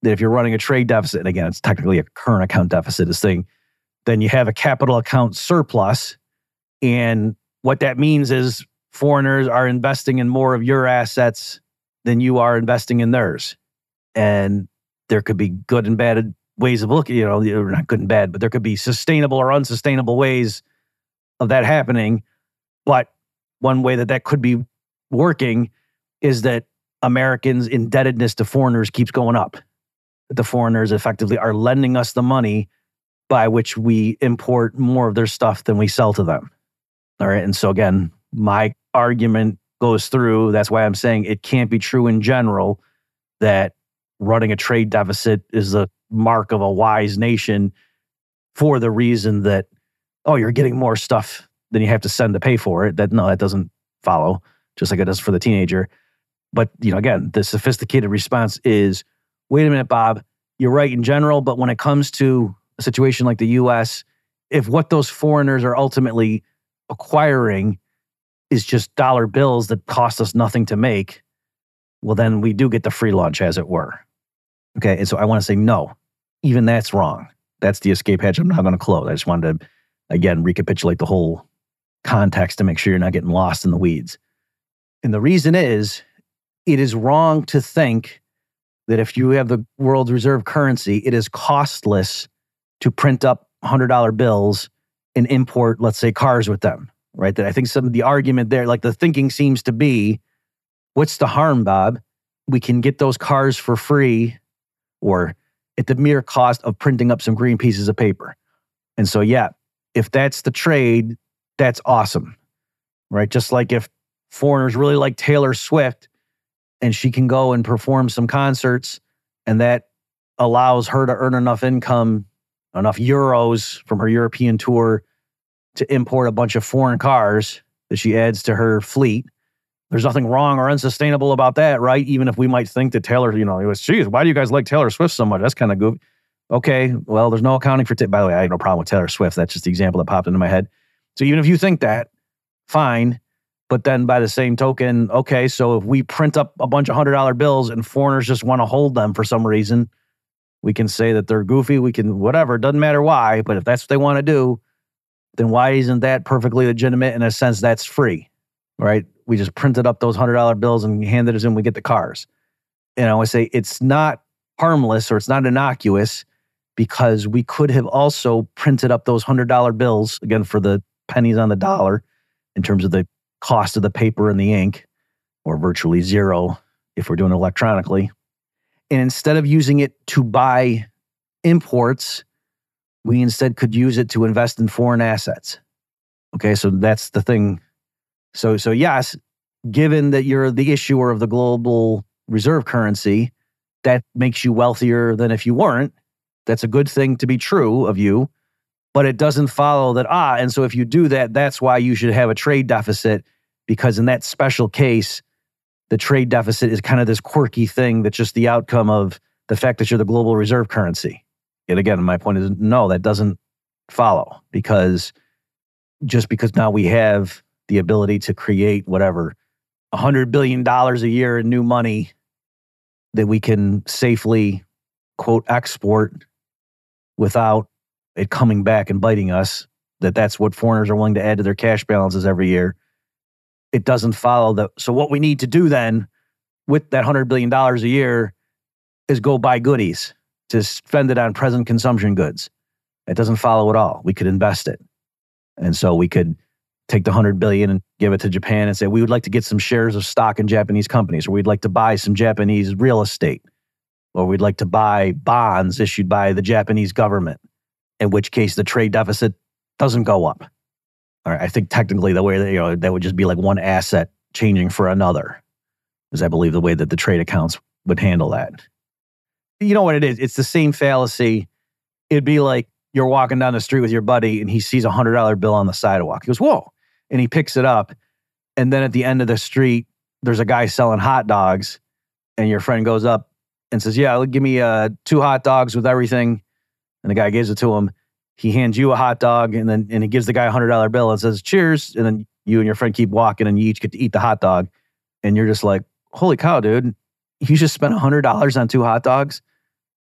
that if you're running a trade deficit, and again, it's technically a current account deficit, this thing, then you have a capital account surplus. And what that means is foreigners are investing in more of your assets than you are investing in theirs. And there could be good and bad ways of looking, you know, not good and bad, but there could be sustainable or unsustainable ways of that happening. But one way that that could be working is that Americans' indebtedness to foreigners keeps going up the foreigners effectively are lending us the money by which we import more of their stuff than we sell to them. All right. And so, again, my argument goes through. That's why I'm saying it can't be true in general that running a trade deficit is the mark of a wise nation for the reason that, oh, you're getting more stuff than you have to send to pay for it. That no, that doesn't follow, just like it does for the teenager. But you know, again, the sophisticated response is wait a minute, Bob, you're right in general, but when it comes to a situation like the US, if what those foreigners are ultimately acquiring is just dollar bills that cost us nothing to make, well, then we do get the free lunch, as it were. Okay. And so I want to say, no, even that's wrong. That's the escape hatch I'm not going to close. I just wanted to Again, recapitulate the whole context to make sure you're not getting lost in the weeds. And the reason is it is wrong to think that if you have the world's reserve currency, it is costless to print up $100 bills and import, let's say, cars with them, right? That I think some of the argument there, like the thinking seems to be what's the harm, Bob? We can get those cars for free or at the mere cost of printing up some green pieces of paper. And so, yeah, if that's the trade, that's awesome, right? Just like if foreigners really like Taylor Swift and she can go and perform some concerts and that allows her to earn enough income, enough euros from her European tour to import a bunch of foreign cars that she adds to her fleet. There's nothing wrong or unsustainable about that, right? Even if we might think that Taylor, you know, it was, geez, why do you guys like Taylor Swift so much? That's kind of goofy. Okay, well, there's no accounting for, t- by the way, I have no problem with Taylor Swift. That's just the example that popped into my head. So even if you think that, fine. But then by the same token, okay, so if we print up a bunch of hundred dollar bills and foreigners just want to hold them for some reason, we can say that they're goofy. We can whatever, doesn't matter why. But if that's what they want to do, then why isn't that perfectly legitimate in a sense that's free, right? We just printed up those hundred dollar bills and handed us in. We get the cars. And I always say it's not harmless or it's not innocuous because we could have also printed up those hundred dollar bills again for the pennies on the dollar in terms of the cost of the paper and the ink, or virtually zero if we're doing it electronically. And instead of using it to buy imports, we instead could use it to invest in foreign assets. Okay, so that's the thing. So, so yes, given that you're the issuer of the global reserve currency, that makes you wealthier than if you weren't. That's a good thing to be true of you, but it doesn't follow that, ah, and so if you do that, that's why you should have a trade deficit, because in that special case, the trade deficit is kind of this quirky thing that's just the outcome of the fact that you're the global reserve currency. And again, my point is no, that doesn't follow because just because now we have the ability to create whatever $100 billion a year in new money that we can safely, quote, export without it coming back and biting us, that that's what foreigners are willing to add to their cash balances every year. It doesn't follow that. So, what we need to do then with that $100 billion a year is go buy goodies to spend it on present consumption goods. It doesn't follow at all. We could invest it. And so we could take the 100 billion and give it to Japan and say we would like to get some shares of stock in Japanese companies or we'd like to buy some Japanese real estate or we'd like to buy bonds issued by the Japanese government in which case the trade deficit doesn't go up. All right, I think technically the way that you know that would just be like one asset changing for another, is I believe the way that the trade accounts would handle that. You know what it is? It's the same fallacy. It'd be like you're walking down the street with your buddy and he sees a hundred dollar bill on the sidewalk. He goes, "Whoa!" And he picks it up, and then at the end of the street, there's a guy selling hot dogs, and your friend goes up and says, "Yeah, give me uh, two hot dogs with everything." and the guy gives it to him. He hands you a hot dog and then and he gives the guy a hundred dollar bill and says cheers. And then you and your friend keep walking and you each get to eat the hot dog. And you're just like, holy cow, dude, you just spent a hundred dollars on two hot dogs.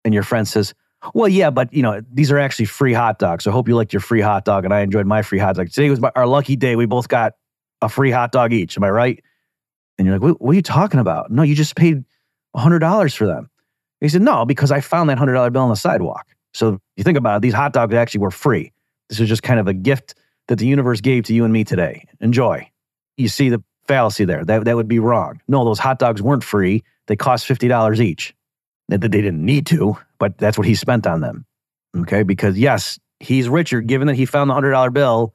And your friend says, well, yeah, but you know, these are actually free hot dogs. So I hope you liked your free hot dog and I enjoyed my free hot dog. Today was my, our lucky day. We both got a free hot dog each. Am I right? And you're like, what, are you talking about? No, you just paid hundred dollars for them. He said, no, because I found that hundred dollar bill on the sidewalk. So you think about it, these hot dogs actually were free. This is just kind of a gift that the universe gave to you and me today. Enjoy. You see the fallacy there. That, that would be wrong. No, those hot dogs weren't free. They cost $50 each. That they didn't need to, but that's what he spent on them. Okay. Because yes, he's richer given that he found the $100 bill.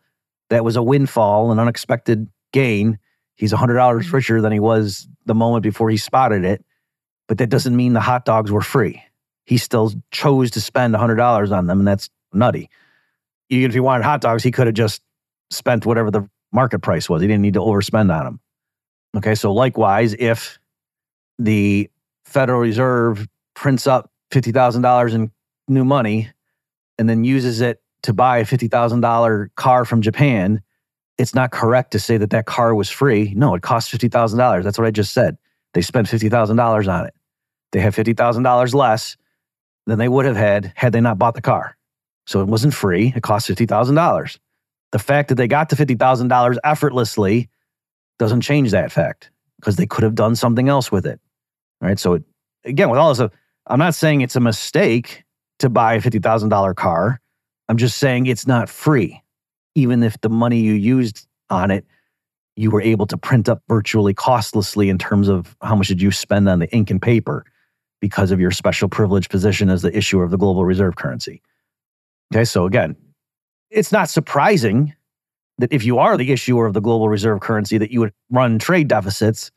That was a windfall, an unexpected gain. He's $100 mm-hmm. richer than he was the moment before he spotted it. But that doesn't mean the hot dogs were free he still chose to spend $100 on them, and that's nutty. Even if he wanted hot dogs, he could have just spent whatever the market price was. He didn't need to overspend on them. Okay, so likewise, if the Federal Reserve prints up $50,000 in new money and then uses it to buy a $50,000 car from Japan, it's not correct to say that that car was free. No, it cost $50,000. That's what I just said. They spent $50,000 on it. They have $50,000 less than they would have had had they not bought the car. So it wasn't free. It cost $50,000. The fact that they got to $50,000 effortlessly doesn't change that fact because they could have done something else with it. All right. So, again, with all this, I'm not saying it's a mistake to buy a $50,000 car. I'm just saying it's not free. Even if the money you used on it, you were able to print up virtually costlessly in terms of how much did you spend on the ink and paper because of your special privileged position as the issuer of the global reserve currency. Okay, so again, it's not surprising that if you are the issuer of the global reserve currency that you would run trade deficits,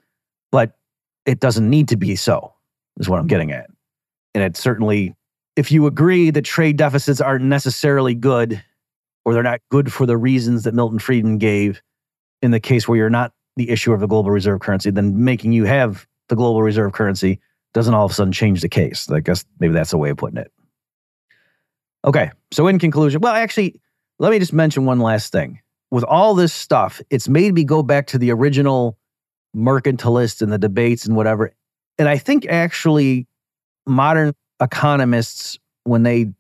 but it doesn't need to be so, is what I'm getting at. And it certainly, if you agree that trade deficits aren't necessarily good or they're not good for the reasons that Milton Friedman gave in the case where you're not the issuer of the global reserve currency, then making you have the global reserve currency doesn't all of a sudden change the case. I guess maybe that's a way of putting it. Okay, so in conclusion, well, actually, let me just mention one last thing. With all this stuff, it's made me go back to the original mercantilist and the debates and whatever. And I think actually modern economists, when they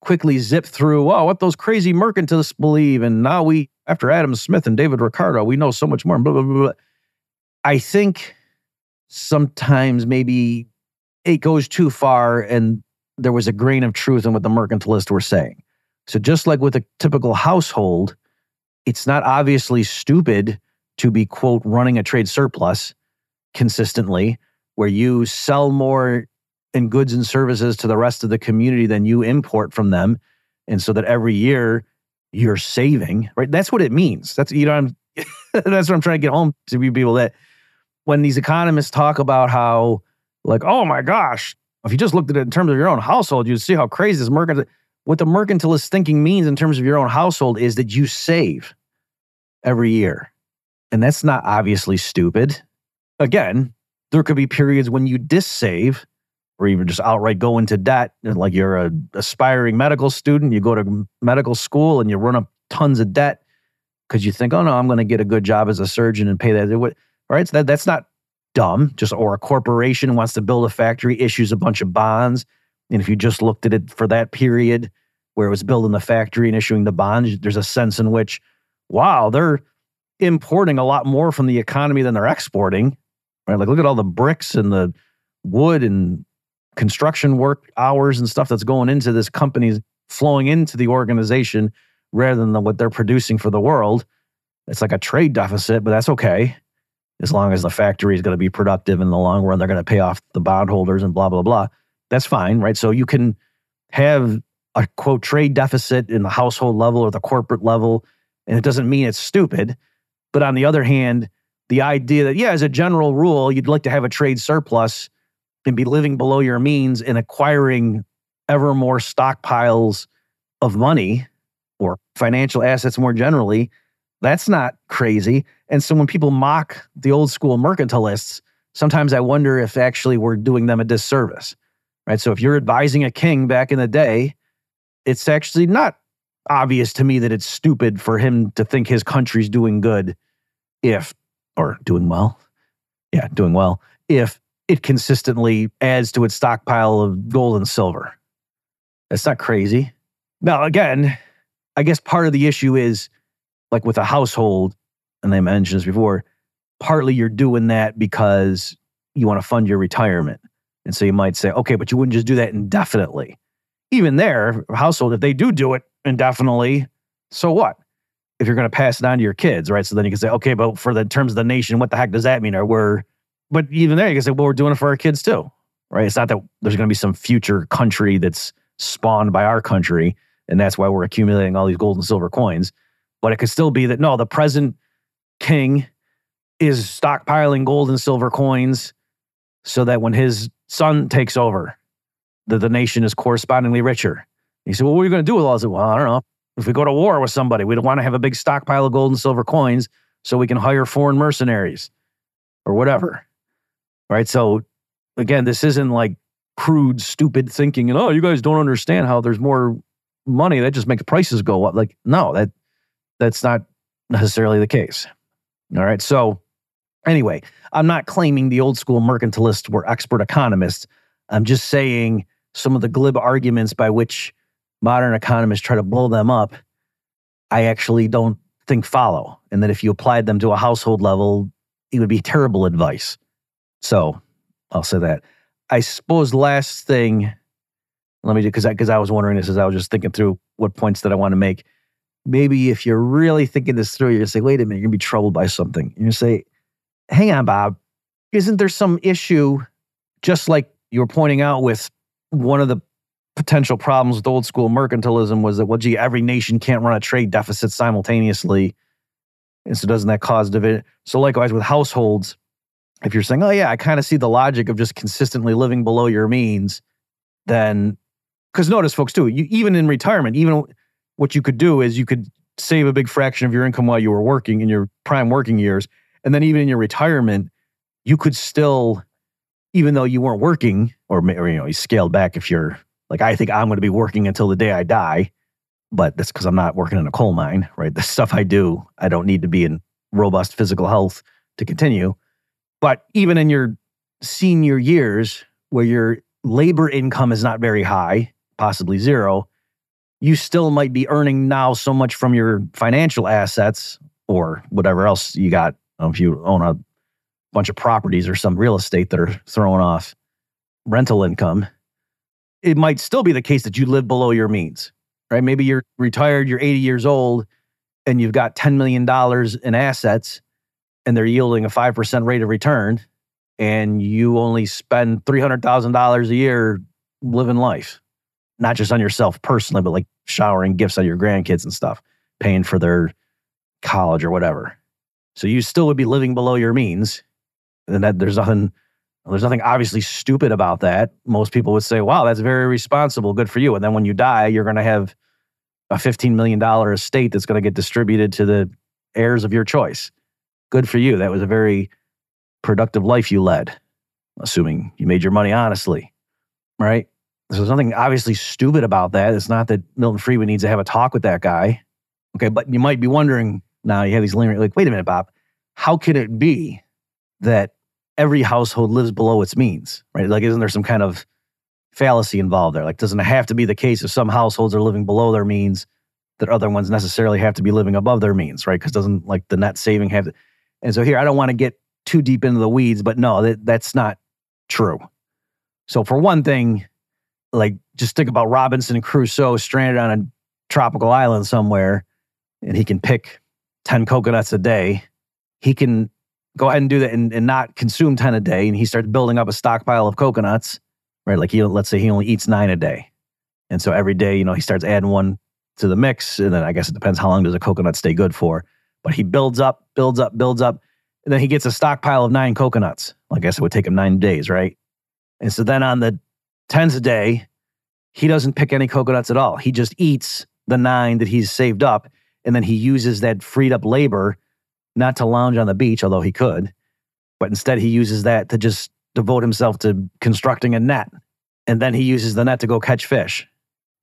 quickly zip through, oh, what those crazy mercantilists believe, and now we, after Adam Smith and David Ricardo, we know so much more. Blah, blah, blah. I think sometimes maybe it goes too far and there was a grain of truth in what the mercantilists were saying. So just like with a typical household, it's not obviously stupid to be quote running a trade surplus consistently where you sell more in goods and services to the rest of the community than you import from them. And so that every year you're saving right? That's what it means. That's you know I'm, that's what i'm trying to get home to people that when these economists talk about how like oh my gosh if you just looked at it in terms of your own household you'd see how crazy this mercantil what the mercantilist thinking means in terms of your own household is that you save every year. And that's not obviously stupid. Again there could be periods when you dissave or even just outright go into debt. Like you're a aspiring medical student, you go to medical school and you run up tons of debt because you think, oh no, I'm going to get a good job as a surgeon and pay that. Right? So that, that's not dumb. Just or a corporation wants to build a factory, issues a bunch of bonds, and if you just looked at it for that period where it was building the factory and issuing the bonds, there's a sense in which, wow, they're importing a lot more from the economy than they're exporting. Right? Like look at all the bricks and the wood and construction work hours and stuff that's going into this company flowing into the organization rather than the, what they're producing for the world. It's like a trade deficit, but that's okay. As long as the factory is going to be productive in the long run, they're going to pay off the bondholders and blah, blah, blah. That's fine, right? So you can have a quote trade deficit in the household level or the corporate level, and it doesn't mean it's stupid. But on the other hand, the idea that, yeah, as a general rule, you'd like to have a trade surplus and be living below your means and acquiring ever more stockpiles of money or financial assets more generally, that's not crazy. And so when people mock the old school mercantilists, sometimes I wonder if actually we're doing them a disservice. Right. So if you're advising a king back in the day, it's actually not obvious to me that it's stupid for him to think his country's doing good if, or doing well. Yeah, doing well. If it consistently adds to its stockpile of gold and silver. That's not crazy. Now, again, I guess part of the issue is like with a household, and I mentioned this before, partly you're doing that because you want to fund your retirement. And so you might say, okay, but you wouldn't just do that indefinitely. Even there, household, if they do do it indefinitely, so what? If you're going to pass it on to your kids, right? So then you can say, okay, but for the terms of the nation, what the heck does that mean? Or we're but even there, you can say, well, we're doing it for our kids too, right? It's not that there's going to be some future country that's spawned by our country, and that's why we're accumulating all these gold and silver coins. But it could still be that no, the present king is stockpiling gold and silver coins so that when his son takes over, the nation is correspondingly richer. He said, Well, what are you going to do with all this? Well, I don't know. If we go to war with somebody, we don't want to have a big stockpile of gold and silver coins so we can hire foreign mercenaries or whatever right? So again, this isn't like crude, stupid thinking and oh, you guys don't understand how there's more money that just makes prices go up. Like, no, that that's not necessarily the case. All right. So anyway, I'm not claiming the old school mercantilists were expert economists. I'm just saying some of the glib arguments by which modern economists try to blow them up I actually don't think follow. And that if you applied them to a household level, it would be terrible advice. So I'll say that. I suppose last thing, let me do because I because I was wondering this as I was just thinking through what points that I want to make. Maybe if you're really thinking this through, you're gonna say, wait a minute, you're gonna be troubled by something. You're gonna say, hang on, Bob, isn't there some issue, just like you were pointing out with one of the potential problems with old school mercantilism was that, well, gee, every nation can't run a trade deficit simultaneously. And so doesn't that cause division? So likewise with households, if you're saying, oh yeah, I kind of see the logic of just consistently living below your means, then because notice, folks, too, you even in retirement, even what you could do is you could save a big fraction of your income while you were working in your prime working years. And then even in your retirement, you could still, even though you weren't working, or, or you know, you scaled back if you're like, I think I'm going to be working until the day I die, but that's because I'm not working in a coal mine, right? The stuff I do, I don't need to be in robust physical health to continue. But even in your senior years, where your labor income is not very high, possibly zero, you still might be earning now so much from your financial assets or whatever else you got. if you own a bunch of properties or some real estate that are throwing off rental income, it might still be the case that you live below your means, right? Maybe you're retired, you're 80 years old, and you've got $10 million in assets and they're yielding a 5% rate of return, and you only spend $300,000 a year living life, not just on yourself personally, but like showering gifts on your grandkids and stuff, paying for their college or whatever. So you still would be living below your means. And that there's nothing there's nothing obviously stupid about that. Most people would say, wow, that's very responsible. Good for you. And then when you die, you're going to have a $15 million estate that's going to get distributed to the heirs of your choice. Good for you. That was a very productive life you led, assuming you made your money honestly, right? So there's nothing obviously stupid about that. It's not that Milton Friedman needs to have a talk with that guy. Okay, but you might be wondering now, you have these lingering, like, wait a minute, Bob, how could it be that every household lives below its means, right? Like, isn't there some kind of fallacy involved there? Like, doesn't it have to be the case if some households are living below their means that other ones necessarily have to be living above their means, right? Because doesn't like the net saving have to? And so here, I don't want to get too deep into the weeds, but no, that, that's not true. So for one thing, like just think about Robinson Crusoe stranded on a tropical island somewhere, and he can pick 10 coconuts a day. He can go ahead and do that and, and not consume 10 a day. And he starts building up a stockpile of coconuts, right? Like he, let's say he only eats nine a day. And so every day, you know, he starts adding one to the mix. And then I guess it depends how long does a coconut stay good for. But he builds up, builds up, builds up. And then he gets a stockpile of nine coconuts. I guess it would take him nine days, right? And so then on the tens a day, he doesn't pick any coconuts at all. He just eats the nine that he's saved up. And then he uses that freed up labor not to lounge on the beach, although he could, but instead he uses that to just devote himself to constructing a net. And then he uses the net to go catch fish.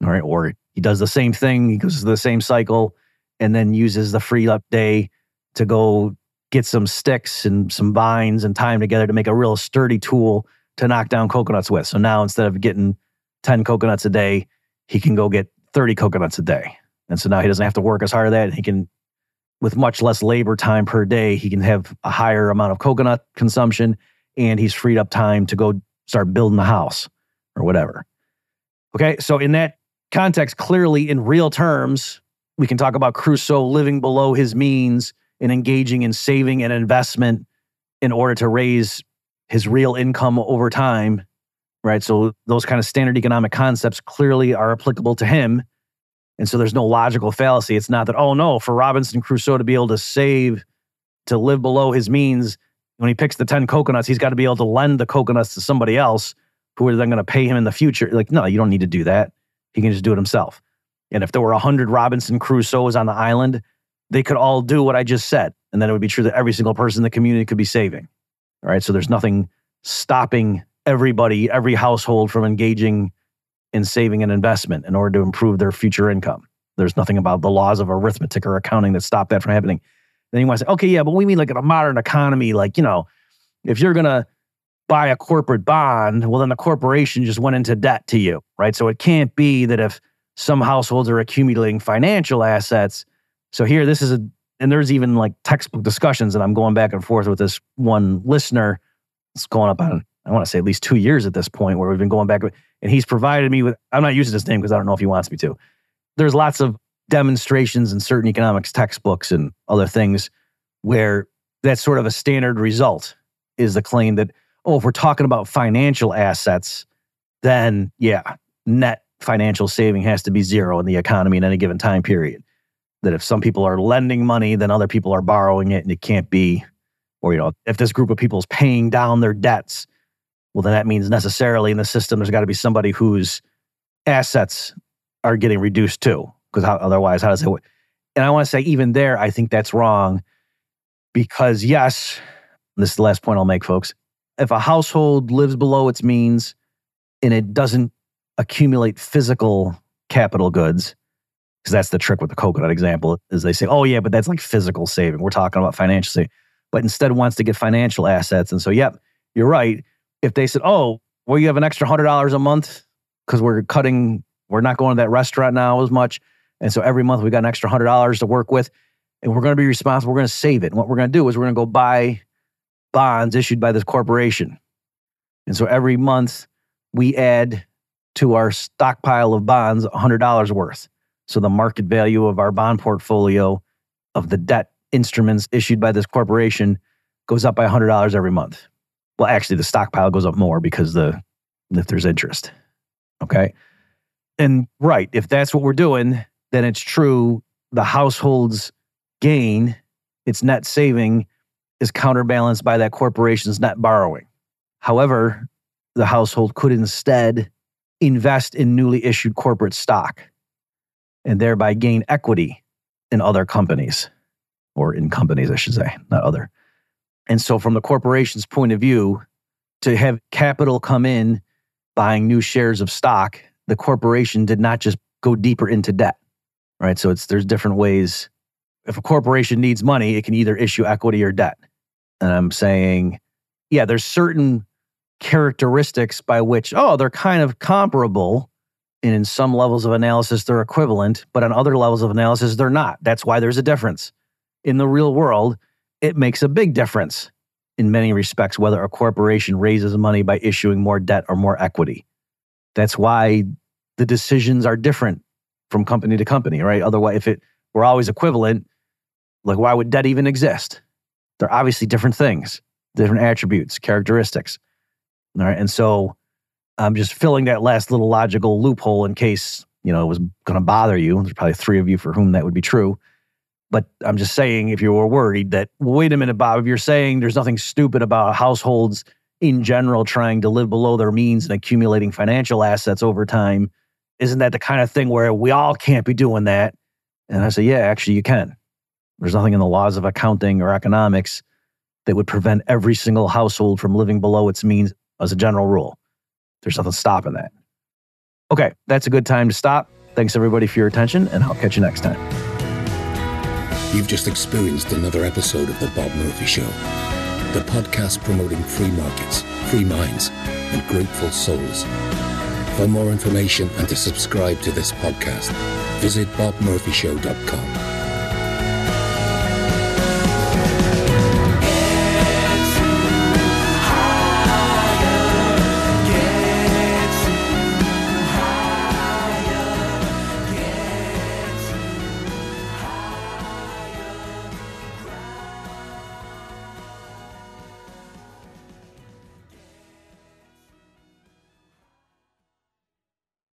All right. Or he does the same thing, he goes through the same cycle, and then uses the free up day to go get some sticks and some vines and tie them together to make a real sturdy tool to knock down coconuts with. So now instead of getting 10 coconuts a day, he can go get 30 coconuts a day. And so now he doesn't have to work as hard at that. He can with much less labor time per day, he can have a higher amount of coconut consumption and he's freed up time to go start building the house or whatever. Okay, so in that context, clearly in real terms, we can talk about Crusoe living below his means and engaging in saving and investment in order to raise his real income over time, right? So those kind of standard economic concepts clearly are applicable to him and so there's no logical fallacy. It's not that, oh no, for Robinson Crusoe to be able to save, to live below his means, when he picks the 10 coconuts, he's got to be able to lend the coconuts to somebody else who are then going to pay him in the future. Like, no, you don't need to do that. He can just do it himself. And if there were 100 Robinson Crusoes on the island, they could all do what I just said. And then it would be true that every single person in the community could be saving. All right. So there's nothing stopping everybody, every household from engaging in saving and investment in order to improve their future income. There's nothing about the laws of arithmetic or accounting that stop that from happening. Then you want to say, okay, yeah, but we mean like in a modern economy, like, you know, if you're going to buy a corporate bond, well, then the corporation just went into debt to you, right? So it can't be that if some households are accumulating financial assets, So here, this is a, and there's even like textbook discussions that I'm going back and forth with this one listener. It's going up on, I want to say at least two years at this point where we've been going back. And he's provided me with, I'm not using his name because I don't know if he wants me to. There's lots of demonstrations in certain economics textbooks and other things where that's sort of a standard result is the claim that, oh, if we're talking about financial assets, then yeah, net financial saving has to be zero in the economy in any given time period. That if some people are lending money, then other people are borrowing it and it can't be, or, you know, if this group of people is paying down their debts, well, then that means necessarily in the system, there's got to be somebody whose assets are getting reduced too. Because otherwise, how does it work? And I want to say, even there, I think that's wrong because, yes, this is the last point I'll make, folks. If a household lives below its means and it doesn't accumulate physical capital goods, because that's the trick with the coconut example, is they say, oh, yeah, but that's like physical saving. We're talking about financial saving. But instead wants to get financial assets. And so, yep, you're right. If they said, oh, well, you have an extra $100 a month because we're cutting, we're not going to that restaurant now as much. And so every month we got an extra $100 to work with and we're going to be responsible. We're going to save it. And what we're going to do is we're going to go buy bonds issued by this corporation. And so every month we add to our stockpile of bonds $100 worth. So the market value of our bond portfolio of the debt instruments issued by this corporation goes up by $100 every month. Well, actually, the stockpile goes up more because the if there's interest. Okay. And right, if that's what we're doing, then it's true the household's gain, its net saving, is counterbalanced by that corporation's net borrowing. However, the household could instead invest in newly issued corporate stock and thereby gain equity in other companies or in companies, I should say, not other. And so, from the corporation's point of view, to have capital come in buying new shares of stock, the corporation did not just go deeper into debt, right? So, it's there's different ways. If a corporation needs money, it can either issue equity or debt. And I'm saying, yeah, there's certain characteristics by which, oh, they're kind of comparable. And in some levels of analysis, they're equivalent, but on other levels of analysis, they're not. That's why there's a difference. In the real world, it makes a big difference in many respects whether a corporation raises money by issuing more debt or more equity. That's why the decisions are different from company to company, right? Otherwise, if it were always equivalent, like why would debt even exist? They're obviously different things, different attributes, characteristics. All right. And so I'm just filling that last little logical loophole in case, you know, it was going to bother you. There's probably three of you for whom that would be true. But I'm just saying, if you were worried that, wait a minute, Bob, if you're saying there's nothing stupid about households in general trying to live below their means and accumulating financial assets over time, isn't that the kind of thing where we all can't be doing that? And I say, yeah, actually, you can. There's nothing in the laws of accounting or economics that would prevent every single household from living below its means as a general rule. There's nothing stopping that. Okay, that's a good time to stop. Thanks everybody for your attention, and I'll catch you next time. You've just experienced another episode of The Bob Murphy Show, the podcast promoting free markets, free minds, and grateful souls. For more information and to subscribe to this podcast, visit bobmurphyshow.com.